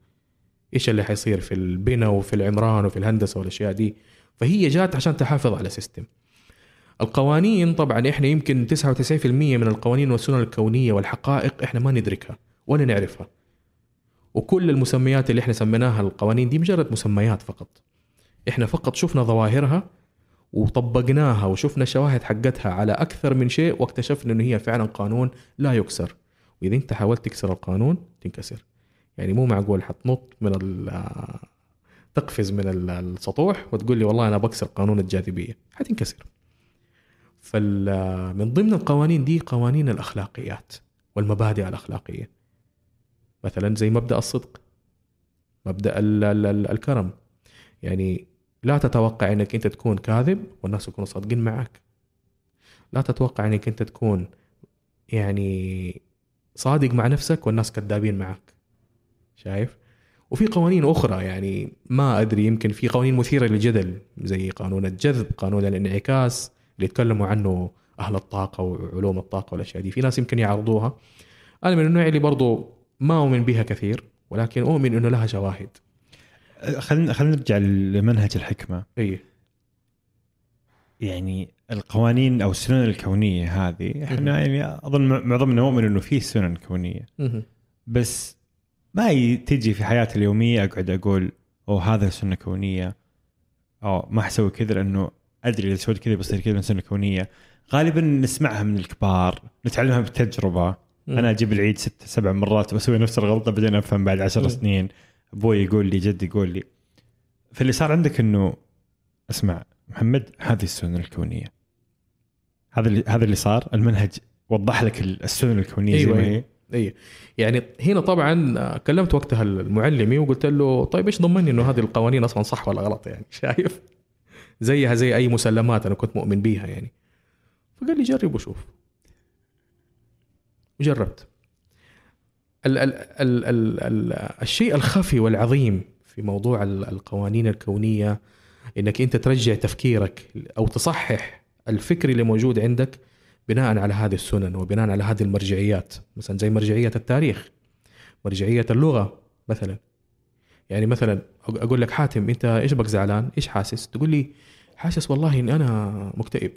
إيش اللي حيصير في البناء وفي العمران وفي الهندسة والأشياء دي؟ فهي جات عشان تحافظ على system القوانين طبعا إحنا يمكن 99% من القوانين والسنن الكونية والحقائق إحنا ما ندركها ولا نعرفها. وكل المسميات اللي إحنا سميناها القوانين دي مجرد مسميات فقط. إحنا فقط شفنا ظواهرها وطبقناها وشفنا الشواهد حقتها على أكثر من شيء واكتشفنا إنه هي فعلا قانون لا يكسر. وإذا أنت حاولت تكسر القانون تنكسر. يعني مو معقول حتنط من تقفز من السطوح وتقول لي والله أنا بكسر قانون الجاذبية. حتنكسر. فمن ضمن القوانين دي قوانين الأخلاقيات والمبادئ الأخلاقية. مثلا زي مبدأ الصدق مبدأ ال ال ال الكرم. يعني لا تتوقع إنك أنت تكون كاذب والناس يكونوا صادقين معك. لا تتوقع إنك أنت تكون يعني صادق مع نفسك والناس كذابين معك. شايف؟ وفي قوانين أخرى يعني ما أدري يمكن في قوانين مثيرة للجدل زي قانون الجذب قانون الانعكاس اللي يتكلموا عنه أهل الطاقة وعلوم الطاقة والأشياء دي. في ناس يمكن يعرضوها. أنا من النوع اللي برضو ما أؤمن بها كثير ولكن أؤمن إنه لها شواهد. خلينا خلينا نرجع لمنهج الحكمة. إي. يعني القوانين أو السنن الكونية هذه إحنا يعني أظن معظمنا مؤمن إنه في سنن كونية. بس ما تجي في حياتي اليومية أقعد أقول أوه هذا سنة كونية. أو ما حسوي كذا لأنه أدري إذا سويت كذا بصير كذا من سنة كونية. غالبا نسمعها من الكبار نتعلمها بالتجربه. أنا أجيب العيد ست سبع مرات بسوي نفس الغلطة بعدين أفهم بعد عشر. سنين. أبوي يقول لي جدي يقول لي فاللي صار عندك إنه اسمع محمد هذه السنن الكونية. هذا اللي هذا اللي صار المنهج وضح لك السنن الكونية زي أيوة، ما أيوة. هي اي يعني هنا طبعا آه، كلمت وقتها المعلمي وقلت له طيب إيش ضمني إنه هذه القوانين أصلا صح ولا غلط؟ يعني شايف؟ زيها زي أي مسلمات أنا كنت مؤمن بيها يعني. فقال لي جرب وشوف. وجربت ال ال ال ال ال الشيء الخفي والعظيم في موضوع ال- القوانين الكونية إنك أنت ترجع تفكيرك أو تصحح الفكر اللي موجود عندك بناء على هذه السنن وبناء على هذه المرجعيات. مثلا زي مرجعية التاريخ مرجعية اللغة مثلا. يعني مثلا أقول لك حاتم أنت إيش بك زعلان؟ إيش حاسس؟ تقول لي حاسس والله إني أنا مكتئب.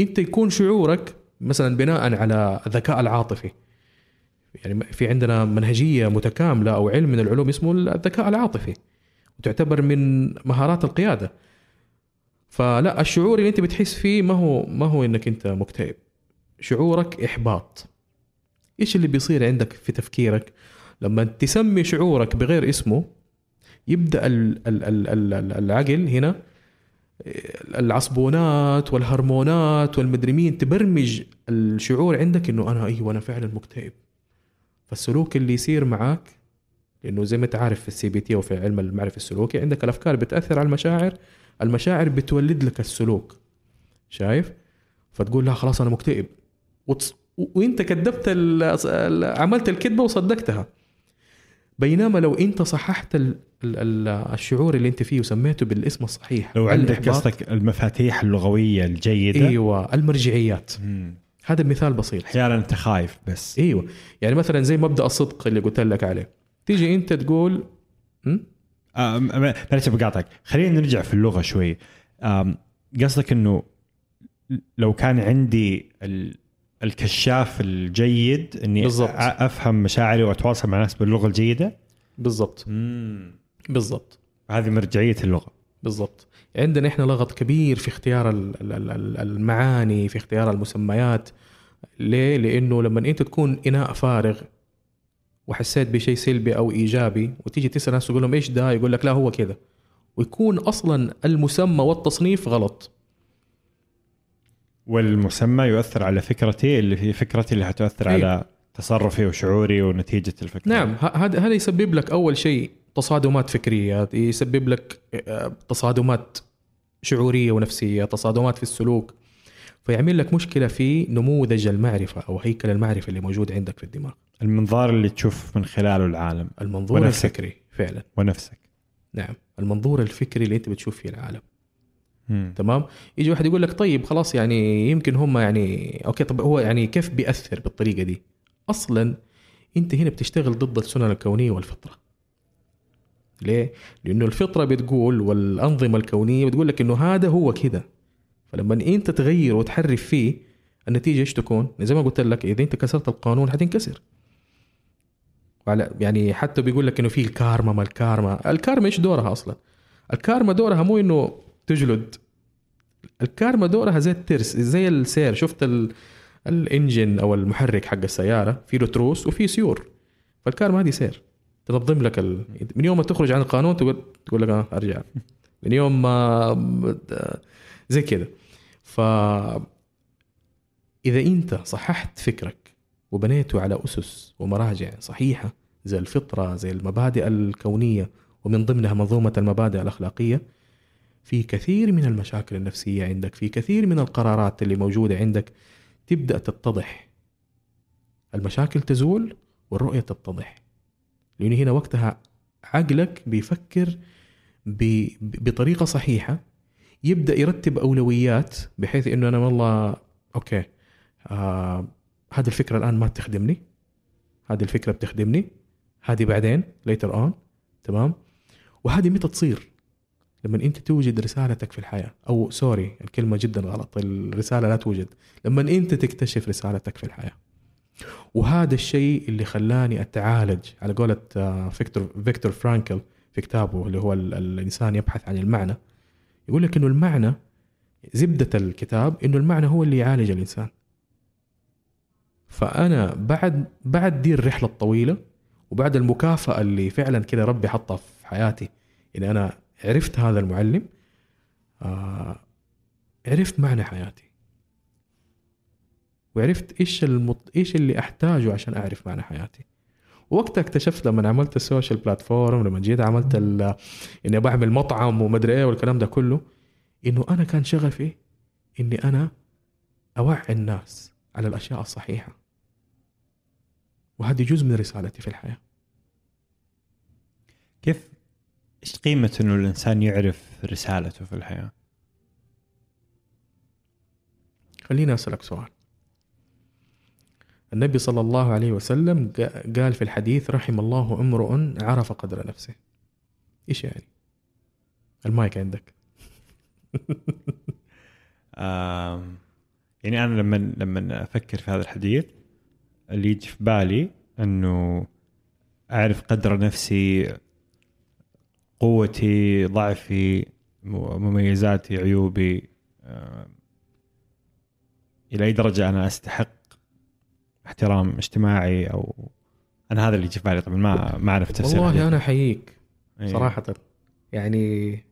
أنت يكون شعورك مثلا بناء على الذكاء العاطفي. يعني في عندنا منهجية متكاملة أو علم من العلوم اسمه الذكاء العاطفي وتعتبر من مهارات القيادة. فلا الشعور اللي أنت بتحس فيه ما هو ما هو إنك أنت مكتئب. شعورك إحباط. إيش اللي بيصير عندك في تفكيرك؟ لما تسمي شعورك بغير اسمه يبدأ ال- ال- ال- ال- ال- العقل هنا العصبونات والهرمونات والمدري مين تبرمج الشعور عندك إنه أنا أيوه أنا فعلا مكتئب. فالسلوك اللي يصير معك لأنه زي ما أنت عارف في ال CBT وفي علم المعرفة السلوكي عندك الأفكار بتأثر على المشاعر المشاعر بتولد لك السلوك شايف فتقول لا خلاص أنا مكتئب وتص... وأنت كذبت ال... عملت الكذبة وصدقتها بينما لو أنت صححت ال... ال... ال... الشعور اللي أنت فيه وسميته بالاسم الصحيح لو عندك. قصدك المفاتيح اللغوية الجيدة أيوه المرجعيات مم. هذا مثال بسيط. أحيانا أنت خايف بس. إيوه. يعني مثلا زي مبدأ الصدق اللي قلت لك عليه. تيجي أنت تقول معلش بقاطعك خلينا نرجع في اللغة شوي. قصدك إنه لو كان عندي ال- الكشاف الجيد إني بالضبط. أ- أفهم مشاعري وأتواصل مع الناس باللغة الجيدة؟ بالضبط. بالضبط. هذه مرجعية اللغة. بالضبط. عندنا إحنا لغط كبير في اختيار ال- ال- ال- ال- المعاني في اختيار المسميات ليه؟ لأنه لما أنت تكون إناء فارغ وحسيت بشيء سلبي أو إيجابي وتيجي تسأل ناس تقول لهم إيش ده؟ يقول لك لا هو كذا ويكون أصلا المسمى والتصنيف غلط والمسمى يؤثر على فكرتي اللي في فكرتي اللي حتؤثر أيوة. على تصرفي وشعوري ونتيجة الفكرة نعم هذا هذا يسبب لك أول شيء تصادمات فكرية يسبب لك آه، تصادمات شعورية ونفسية تصادمات في السلوك. فيعمل لك مشكلة في نموذج المعرفة أو هيكل المعرفة اللي موجود عندك في الدماغ. المنظار اللي تشوف من خلاله العالم. المنظور ونفسك. الفكري فعلا. ونفسك. نعم. المنظور الفكري اللي أنت بتشوف فيه العالم. مم. تمام؟ يجي واحد يقول لك طيب خلاص يعني يمكن هم يعني أوكي طب هو يعني كيف بيأثر بالطريقة دي؟ أصلا أنت هنا بتشتغل ضد السنن الكونية والفطرة. ليه؟ لأنه الفطرة بتقول والأنظمة الكونية بتقول لك إنه هذا هو كده فلما أنت تغير وتحرف فيه النتيجة إيش تكون؟ زي ما قلت لك إذا أنت كسرت القانون حتنكسر. يعني حتى بيقول لك إنه في الكارما ما الكارما. الكارما إيش دورها أصلا؟ الكارما دورها مو إنه تجلد. الكارما دورها زي الترس زي السير. شفت ال... ال engine أو المحرك حق السيارة في له تروس وفي سيور. فالكارما هذه سير. تنظم لك ال... من يوم ما تخرج عن القانون تقول تقول لك آه أرجع. من يوم ما زي كده ف إذا أنت صححت فكرك وبنيته على أسس ومراجع صحيحة زي الفطرة زي المبادئ الكونية ومن ضمنها منظومة المبادئ الأخلاقية في كثير من المشاكل النفسية عندك في كثير من القرارات اللي موجودة عندك تبدأ تتضح. المشاكل تزول والرؤية تتضح. لأنه هنا وقتها عقلك بيفكر ب- بطريقة صحيحة يبدأ يرتب أولويات بحيث إنه أنا والله okay آه هذه الفكرة الآن ما بتخدمني هذه الفكرة بتخدمني هذه بعدين later on تمام؟ وهذه متى تصير؟ لما أنت توجد رسالتك في الحياة أو sorry الكلمة جدا غلط الرسالة لا توجد لما أنت تكتشف رسالتك في الحياة. وهذا الشيء اللي خلاني أتعالج على قولة آه، فيكتور فيكتور فرانكل في كتابه اللي هو الإنسان يبحث عن المعنى. يقول لك إنه المعنى زبدة الكتاب إنه المعنى هو اللي يعالج الإنسان. فأنا بعد بعد دي الرحلة الطويلة وبعد المكافأة اللي فعلا كده ربي حطها في حياتي اني أنا عرفت هذا المعلم آه عرفت معنى حياتي. وعرفت إيش المط... إيش اللي أحتاجه عشان أعرف معنى حياتي. وقتها اكتشفت لما عملت السوشيال بلاتفورم لما جيت عملت ال... إني بعمل مطعم ومدري إيه والكلام ده كله إنه أنا كان شغفي إني أنا أوعي الناس على الأشياء الصحيحة. وهذه جزء من رسالتي في الحياة. كيف إيش قيمة إنه الإنسان يعرف رسالته في الحياة؟ خليني أسألك سؤال. النبي صلى الله عليه وسلم قال في الحديث رحم الله امرؤ عرف قدر نفسه. إيش يعني؟ المايك عندك. يعني أنا لما لما أفكر في هذا الحديث اللي يجي في بالي إنه أعرف قدر نفسي قوتي ضعفي مميزاتي عيوبي إلى أي درجة أنا أستحق. احترام اجتماعي أو أنا هذا اللي يجي في بالي طبعا ما ما أعرف تفسير والله أنا أحييك أيه. صراحة. يعني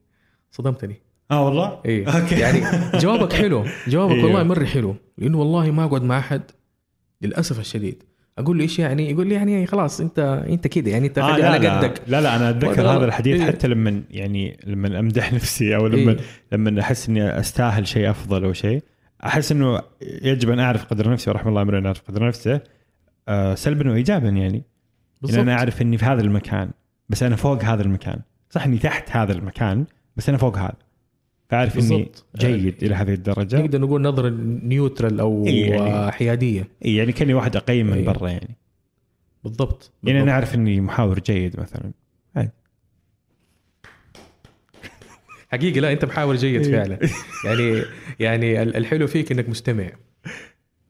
صدمتني. آه والله؟ اي أوكي. يعني جوابك حلو. جوابك أيوه. والله مره حلو. لأنه والله ما أقعد مع أحد للأسف الشديد. أقول له إيش يعني؟ يقول لي يعني خلاص انت أنت كذا. يعني أنت آه على قدك. لا لا أنا أتذكر هذا الحديث إيه؟ حتى لما يعني لما أمدح نفسي أو لما إيه؟ لما أحس إني أستاهل شيء أفضل أو شيء. أحس إنه يجب أن أعرف قدر نفسي ورحم الله امرئ يعرف قدر نفسه آه سلبا وايجابا يعني. بالضبط يعني أنا أعرف إني في هذا المكان بس أنا فوق هذا المكان. صح إني تحت هذا المكان بس أنا فوق هذا. فأعرف إني جيد إلى هذه الدرجة. نقدر نقول نظرة neutral أو إيه يعني حيادية. إي يعني كأني واحد أقيم من إيه برا يعني. بالضبط, بالضبط. يعني أنا أعرف إني محاور جيد مثلا. عادي. حقيقه لا أنت محاور جيد إيه. فعلا. يعني يعني الحلو فيك إنك مستمع.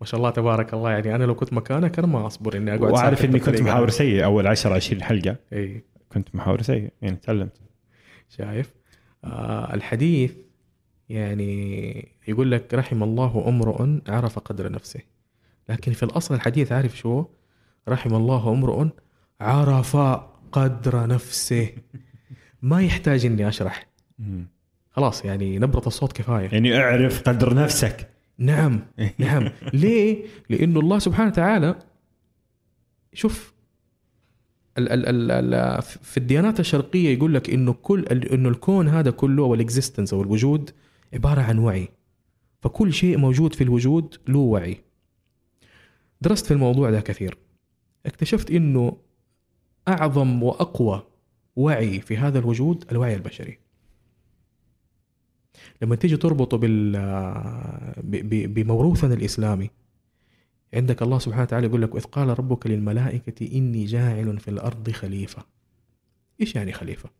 ما شاء الله تبارك الله. يعني أنا لو كنت مكانك أنا ما أصبر إني أقعد وعارف إني كنت محاور سيء أول 10 20 حلقة. اي كنت محاور سيء. يعني تعلمت. شايف؟ آه الحديث يعني يقول لك رحم الله امرؤ عرف قدر نفسه. لكن في الأصل الحديث عارف شو؟ رحم الله امرؤ عرف قدر نفسه. ما يحتاج إني أشرح. خلاص يعني نبرة الصوت كفاية. يعني اعرف قدر نفسك. نعم نعم. ليه؟ لأنه الله سبحانه وتعالى شوف ال ال ال في الديانات الشرقية يقول لك إنه كل إنه الكون هذا كله أو الإكزيستنس أو الوجود عبارة عن وعي. فكل شيء موجود في الوجود له وعي. درست في الموضوع ده كثير. اكتشفت إنه أعظم وأقوى وعي في هذا الوجود الوعي البشري. لما تيجي تربطه بال بموروثنا الإسلامي عندك الله سبحانه وتعالى يقول لك وإذ قال ربك للملائكة إني جاعل في الأرض خليفة إيش يعني خليفة؟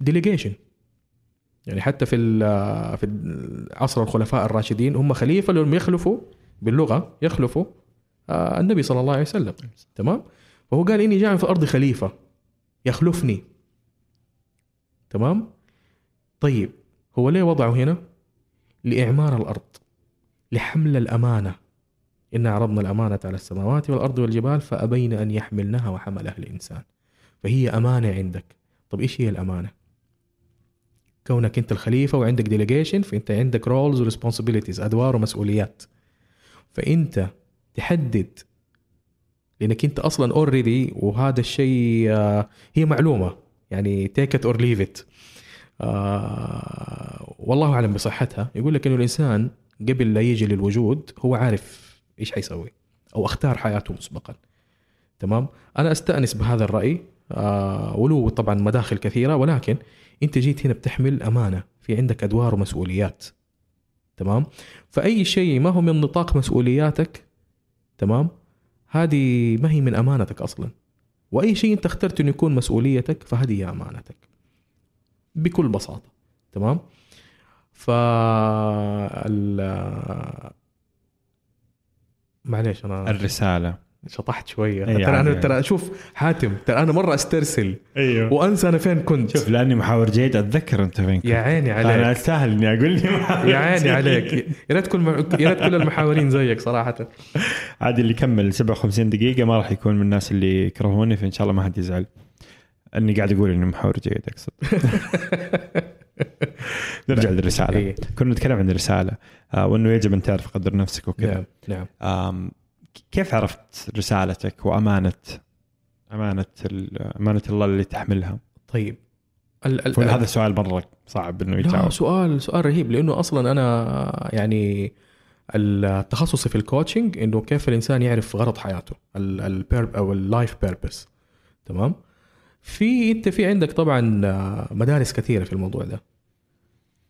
ديليجيشن يعني حتى في في عصر الخلفاء الراشدين هم خليفة لهم يخلفوا باللغة يخلفوا آه، النبي صلى الله عليه وسلم. تمام؟ فهو قال إني جاعل في الأرض خليفة. يخلفني. تمام؟ طيب هو ليه وضعه هنا؟ لإعمار الأرض لحمل الأمانة. إنا عرضنا الأمانة على السماوات والأرض والجبال فأبين أن يحملنها وحملها الإنسان. فهي أمانة عندك. طب إيش هي الأمانة؟ كونك أنت الخليفة وعندك delegation فأنت عندك roles و responsibilities أدوار ومسؤوليات فأنت تحدد لأنك أنت أصلا already وهذا الشيء آه، هي معلومة. يعني take it or leave it والله أعلم بصحتها. يقول لك إنه الإنسان قبل لا يجي للوجود هو عارف إيش حيسوي أو أختار حياته مسبقا. تمام؟ أنا أستأنس بهذا الرأي. آه وله طبعا مداخل كثيرة ولكن أنت جيت هنا بتحمل أمانة. في عندك أدوار ومسؤوليات. تمام؟ فأي شيء ما هو من نطاق مسؤولياتك تمام؟ هذه ما هي من أمانتك أصلا. وأي شيء أنت اخترت انه يكون مسؤوليتك فهذه هي أمانتك. بكل بساطة تمام؟ ف ال- معليش أنا الرسالة. شطحت شوية. أي ترى أنا. ترى شوف حاتم ترى أنا مرة أسترسل. أيوه. وأنسى أنا فين كنت. شوف لأني محاور جيد أتذكر أنت فين كنت. يا عيني أنا عليك أستاهل إني أقول لي يا عيني. عليك. يا ريت كل يا ريت كل المحاورين زيك صراحة. عادي اللي كمل 57 دقيقة ما راح يكون من الناس اللي يكرهوني فإن شاء الله ما حد يزعل. أني قاعد أقول إني محاور جيد أقصد. نرجع للرسالة. إيه. كنا نتكلم عن الرسالة آه وإنه يجب أن تعرف قدر نفسك وكذا. نعم نعم. كيف عرفت رسالتك وأمانة أمانة ال- أمانة الله اللي تحملها؟ طيب. ال ال هذا سؤال مرة صعب إنه يجاوب سؤال سؤال رهيب لأنه أصلا أنا يعني التخصصي في ال coaching إنه كيف الإنسان يعرف غرض حياته ال purpose أو ال life purpose تمام؟ في انت في عندك طبعا آه، مدارس كثيرة في الموضوع ده.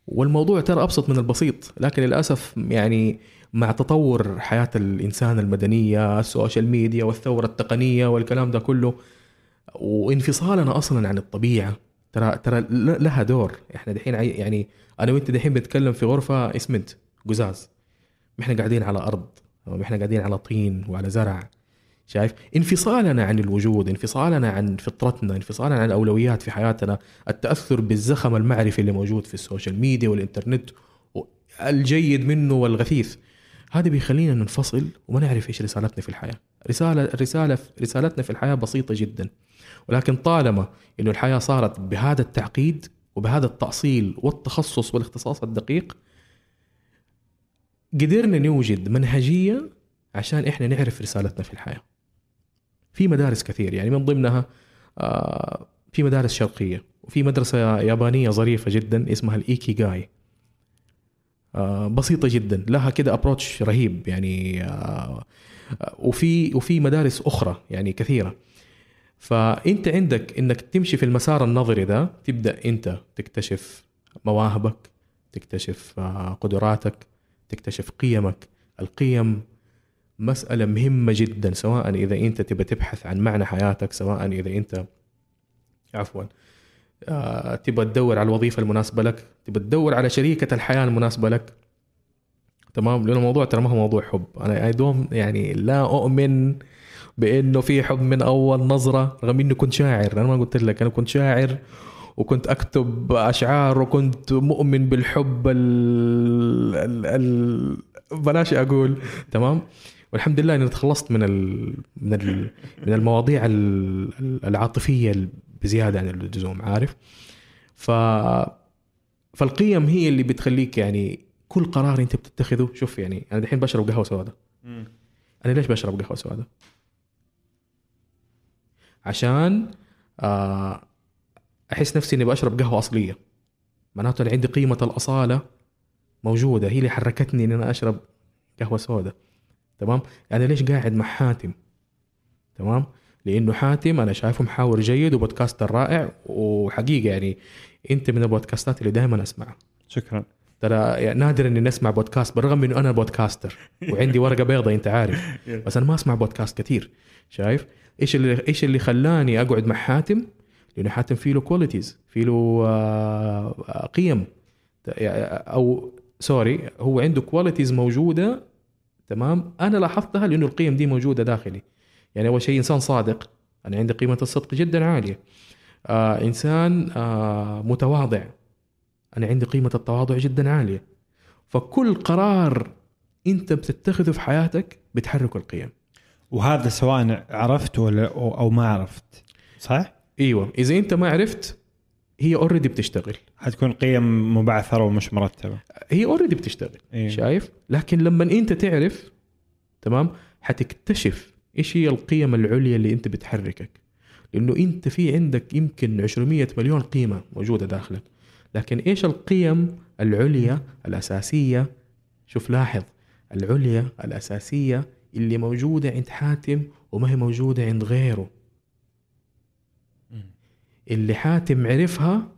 والموضوع ترى أبسط من البسيط لكن للأسف يعني مع تطور حياة الإنسان المدنية ال social media والثورة التقنية والكلام ده كله وانفصالنا أصلا عن الطبيعة ترى ترى لها دور. إحنا دحين يعني أنا وإنت دحين بنتكلم في غرفة اسمنت قزاز. إحنا قاعدين على أرض إحنا قاعدين على طين وعلى زرع. شايف؟ انفصالنا عن الوجود انفصالنا عن فطرتنا انفصالنا عن الأولويات في حياتنا التأثر بالزخم المعرفي اللي موجود في ال social media والإنترنت الجيد منه والغثيث. هذا بيخلينا ننفصل وما نعرف إيش رسالتنا في الحياة. رسالة الرساله رسالتنا في الحياة بسيطة جدا. ولكن طالما إنه الحياة صارت بهذا التعقيد وبهذا التأصيل والتخصص والاختصاص الدقيق قدرنا نوجد منهجيه عشان إحنا نعرف رسالتنا في الحياة. في مدارس كثير يعني من ضمنها آه، في مدارس شرقية وفي مدرسة يابانية ظريفة جدا اسمها الايكي جاي. آه، بسيطة جدا لها كده ابروتش رهيب يعني آه، وفي وفي مدارس أخرى يعني كثيرة. فأنت عندك إنك تمشي في المسار النظري ده تبدأ أنت تكتشف مواهبك تكتشف قدراتك تكتشف قيمك القيم مسألة مهمة جدا سواء إذا أنت تبى تبحث عن معنى حياتك سواء إذا أنت عفوا آه، تبى تدور على الوظيفة المناسبة لك تبى تدور على شريكة الحياة المناسبة لك. تمام؟ لأن الموضوع ترى ما هو موضوع حب. أنا أي دوم يعني لا أؤمن بأنه في حب من أول نظرة رغم إني كنت شاعر. أنا ما قلت لك أنا كنت شاعر وكنت أكتب أشعار وكنت مؤمن بالحب ال... ال... ال... بلاش أقول. تمام؟ والحمد لله إني تخلصت من ال... من ال... من المواضيع ال- العاطفية بزيادة عن اللزوم عارف؟ ف فالقيم هي اللي بتخليك يعني كل قرار أنت بتتخذه شوف يعني أنا دحين بشرب قهوة سوداء. أنا ليش بشرب قهوة سوداء؟ عشان آه أحس نفسي إني بشرب قهوة أصلية. معناته أنا عندي قيمة الأصالة موجودة هي اللي حركتني إن أنا أشرب قهوة سوداء. تمام؟ أنا ليش قاعد مع حاتم؟ تمام؟ لأنه حاتم أنا شايفه محاور جيد وبودكاستر رائع وحقيقة يعني أنت من البودكاستات اللي دائما أسمعها. شكرا. ترى يعني نادر إني نسمع بودكاست بالرغم إنه أنا بودكاستر وعندي ورقة بيضاء أنت عارف. بس أنا ما أسمع بودكاست كثير شايف؟ إيش اللي إيش اللي خلاني أقعد مع حاتم؟ لأنه حاتم فيه له qualities فيه له آه، آه، قيم. أو sorry هو عنده qualities موجودة تمام؟ أنا لاحظتها لأنه القيم دي موجودة داخلي. يعني أول شيء إنسان صادق. أنا عندي قيمة الصدق جدا عالية. آه إنسان آه متواضع. أنا عندي قيمة التواضع جدا عالية. فكل قرار أنت بتتخذه في حياتك بتحرك القيم. وهذا سواء عرفت ولا أو أو ما عرفت. صح؟ إيوه. إذا أنت ما عرفت هي already بتشتغل. حتكون قيم مبعثرة ومش مرتبة. هي already بتشتغل. إيه. شايف؟ لكن لما أنت تعرف تمام؟ حتكتشف إيش هي القيم العليا اللي أنت بتحركك. لأنه أنت في عندك يمكن 200 مليون قيمة موجودة داخلك. لكن إيش القيم العليا الأساسية؟ شوف لاحظ. العليا الأساسية اللي موجودة عند حاتم وما هي موجودة عند غيره. اللي حاتم عرفها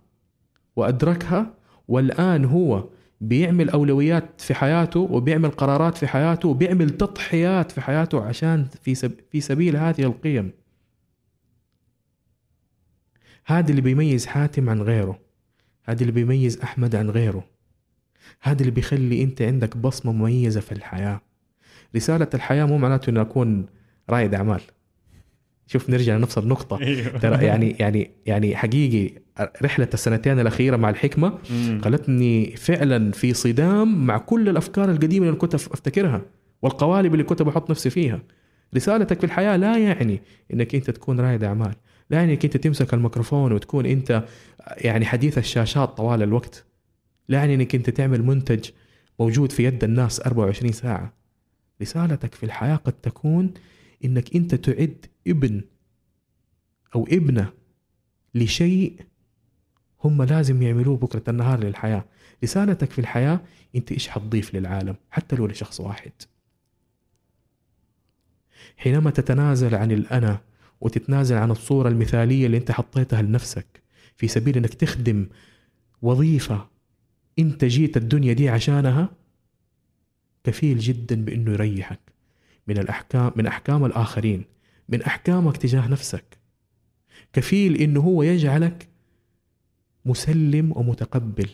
وأدركها والآن هو بيعمل أولويات في حياته وبيعمل قرارات في حياته وبيعمل تضحيات في حياته عشان في سب في سبيل هذه القيم. هذا اللي بيميز حاتم عن غيره. هذا اللي بيميز أحمد عن غيره. هذا اللي بيخلي أنت عندك بصمة مميزة في الحياة. رسالة الحياة مو معناته إنه اكون رائد أعمال. شوف نرجع لنفس النقطة أيوه. ترى يعني يعني يعني حقيقي رحلة السنتين الأخيرة مع الحكمة خلتني فعلا في صدام مع كل الأفكار القديمة اللي كنت أفتكرها والقوالب اللي كنت بحط نفسي فيها. رسالتك في الحياة لا يعني إنك أنت تكون رائد أعمال لا يعني إنك أنت تمسك الميكروفون وتكون أنت يعني حديث الشاشات طوال الوقت لا يعني إنك أنت تعمل منتج موجود في يد الناس 24 ساعة. رسالتك في الحياة قد تكون إنك أنت تعد ابن أو ابنة لشيء هم لازم يعملوه بكرة النهار للحياة. رسالتك في الحياة أنت إيش حتضيف للعالم حتى لو لشخص واحد. حينما تتنازل عن الأنا وتتنازل عن الصورة المثالية اللي أنت حطيتها لنفسك في سبيل إنك تخدم وظيفة أنت جيت الدنيا دي عشانها كفيل جدا بإنه يريحك من الأحكام من أحكام الآخرين. من أحكامك تجاه نفسك. كفيل إنه هو يجعلك مسلم ومتقبل.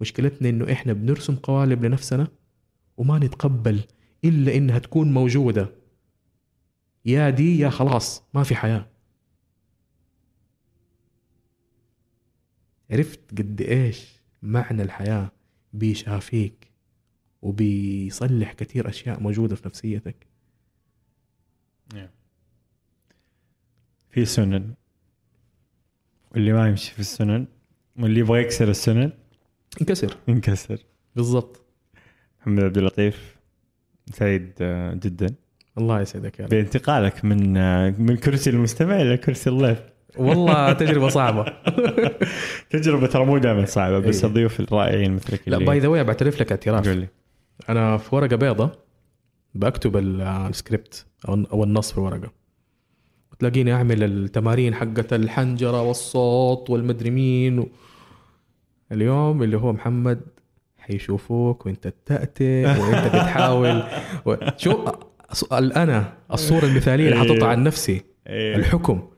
مشكلتنا إنه إحنا بنرسم قوالب لنفسنا وما نتقبل إلا إنها تكون موجودة. يا دي يا خلاص ما في حياة. عرفت قد إيش معنى الحياة بيشافيك وبيصلح كثير أشياء موجودة في نفسيتك؟ في سنن واللي ما يمشي في السنن واللي يبغى يكسر السنن ينكسر. ينكسر. بالضبط. محمد عبد اللطيف سعيد آه، جدا. الله يسعدك يا بانتقالك من آه، من كرسي المستمع إلى كرسي الضيف. والله تجربة صعبة. تجربة ترى مو دائما صعبة بس إيه. الضيوف الرائعين مثلك لا باي ذا واي بعترف لك اعتراف. قول لي. أنا في ورقة بيضة بكتب ال- السكريبت أو أو النص في الورقة. تلاقيني أعمل التمارين حقت الحنجرة والصوت والمدري مين. و... اليوم اللي هو محمد حيشوفوك وانت تتأتئ وانت بتحاول. و... شو الانا الصورة المثالية اللي حاططها عن نفسي إيه. الحكم.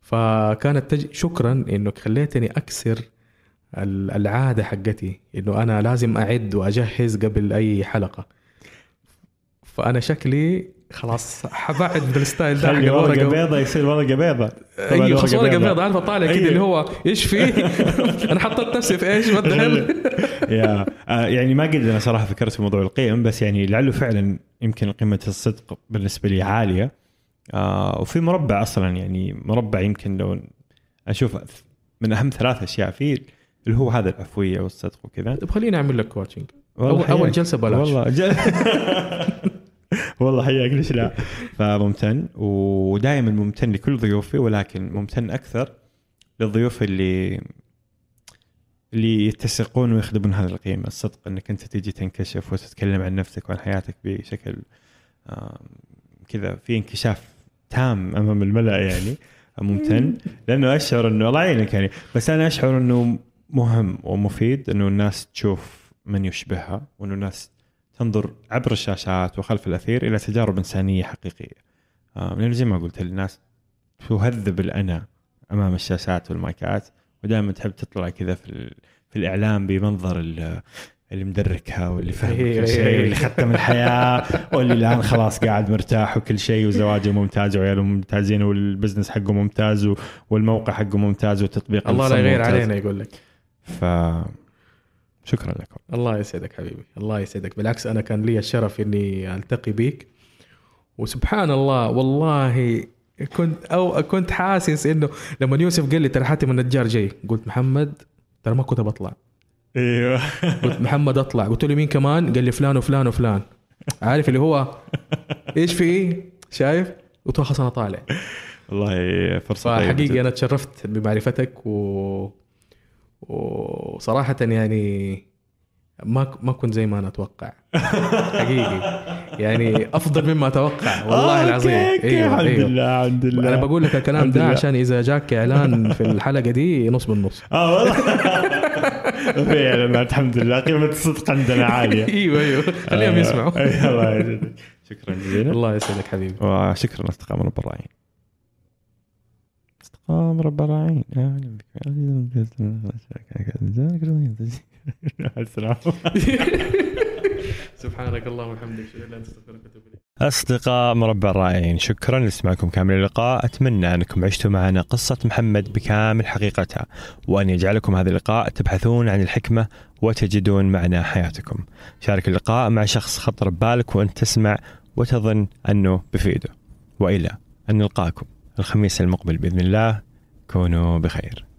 فكانت تج... شكرا إنك خليتني أكسر ال- العادة حقتي إنه أنا لازم أعد وأجهز قبل أي حلقة. فأنا شكلي خلاص حبعد من الستايل ده حق ورقة بيضاء يصير ورقة بيضاء أيوه خلاص ورقة بيضاء. عارف اطالع كده أيوة. اللي هو إيش فيه أنا حطيت نفسي في إيش؟ يا آه، يعني ما قد أنا صراحة فكرت في موضوع القيم بس يعني لعله فعلا يمكن قيمة الصدق بالنسبة لي عالية آه وفي مربع أصلا يعني مربع يمكن لو أشوف من أهم ثلاث أشياء فيه اللي هو هذا العفوية والصدق وكذا طيب خليني أعمل لك كوتشنج حياك. جلسة بلاش. والله. والله حياك ليش لا؟ فممتن. ودائما ممتن لكل ضيوفي ولكن ممتن أكثر للضيوف اللي اللي يتسقون ويخدمون هذه القيمة. الصدق إنك أنت تيجي تنكشف وتتكلم عن نفسك وعن حياتك بشكل كذا في انكشاف تام أمام الملأ يعني. ممتن. لأنه أشعر إنه الله يعينك يعني. بس أنا أشعر إنه مهم ومفيد إنه الناس تشوف من يشبهها وإنه الناس تنظر عبر الشاشات وخلف الأثير إلى تجارب إنسانية حقيقية. آه، لأنه زي ما قلت الناس تهذب الأنا أمام الشاشات والمايكات ودائما تحب تطلع كذا في في الإعلام بمنظر ال- اللي مدركها واللي فاهم إيه، كل شيء إيه. واللي ختم الحياة واللي الآن خلاص قاعد مرتاح وكل شيء وزواجه ممتاز وعياله ممتازين والبزنس حقه ممتاز والموقع حقه ممتاز وتطبيق الله لا يغير. علينا يقول لك ف شكرا لكم الله يسعدك حبيبي. الله يسعدك. بالعكس أنا كان لي الشرف إني ألتقي بيك. وسبحان الله والله كنت أو كنت حاسس إنه لما يوسف قال لي ترى حاتم النجار جاي قلت محمد ترى ما كنت بطلع أيوه. قلت محمد أطلع. قلت له مين كمان؟ قال لي فلان وفلان وفلان. عارف اللي هو إيش في؟ شايف؟ قلت له خلاص أنا طالع. والله فرصة جداً. أنا تشرفت بمعرفتك و... وصراحة يعني ما ما كنت زي ما أنا أتوقع. حقيقي. يعني أفضل مما أتوقع. والله آه، العظيم. أيوه الحمد أيوه. لله الحمد لله. أنا بقول لك الكلام ده. عشان إذا جاك إعلان في الحلقة دي نص بالنص. آه والله. فعلا الحمد لله. قيمة الصدق عندنا عالية. أيوه أيوه. خليهم يسمعوا. أي الله يسعدك. شكرا جزيلا. الله يسعدك حبيبي. وشكرا أصدقاء مربى الراعين اصدقاء مربى الراعين أهلا بك سبحانك اللهم وبحمدك أصدقاء مربع الرائعين شكرا لسماعكم كامل اللقاء أتمنى أنكم عشتوا معنا قصة محمد بكامل حقيقتها وأن يجعلكم هذا اللقاء تبحثون عن الحكمة وتجدون معنى حياتكم شارك اللقاء مع شخص خطر ببالك وأنت تسمع وتظن أنه بفيده وإلى أن نلقاكم الخميس المقبل بإذن الله. كونوا بخير.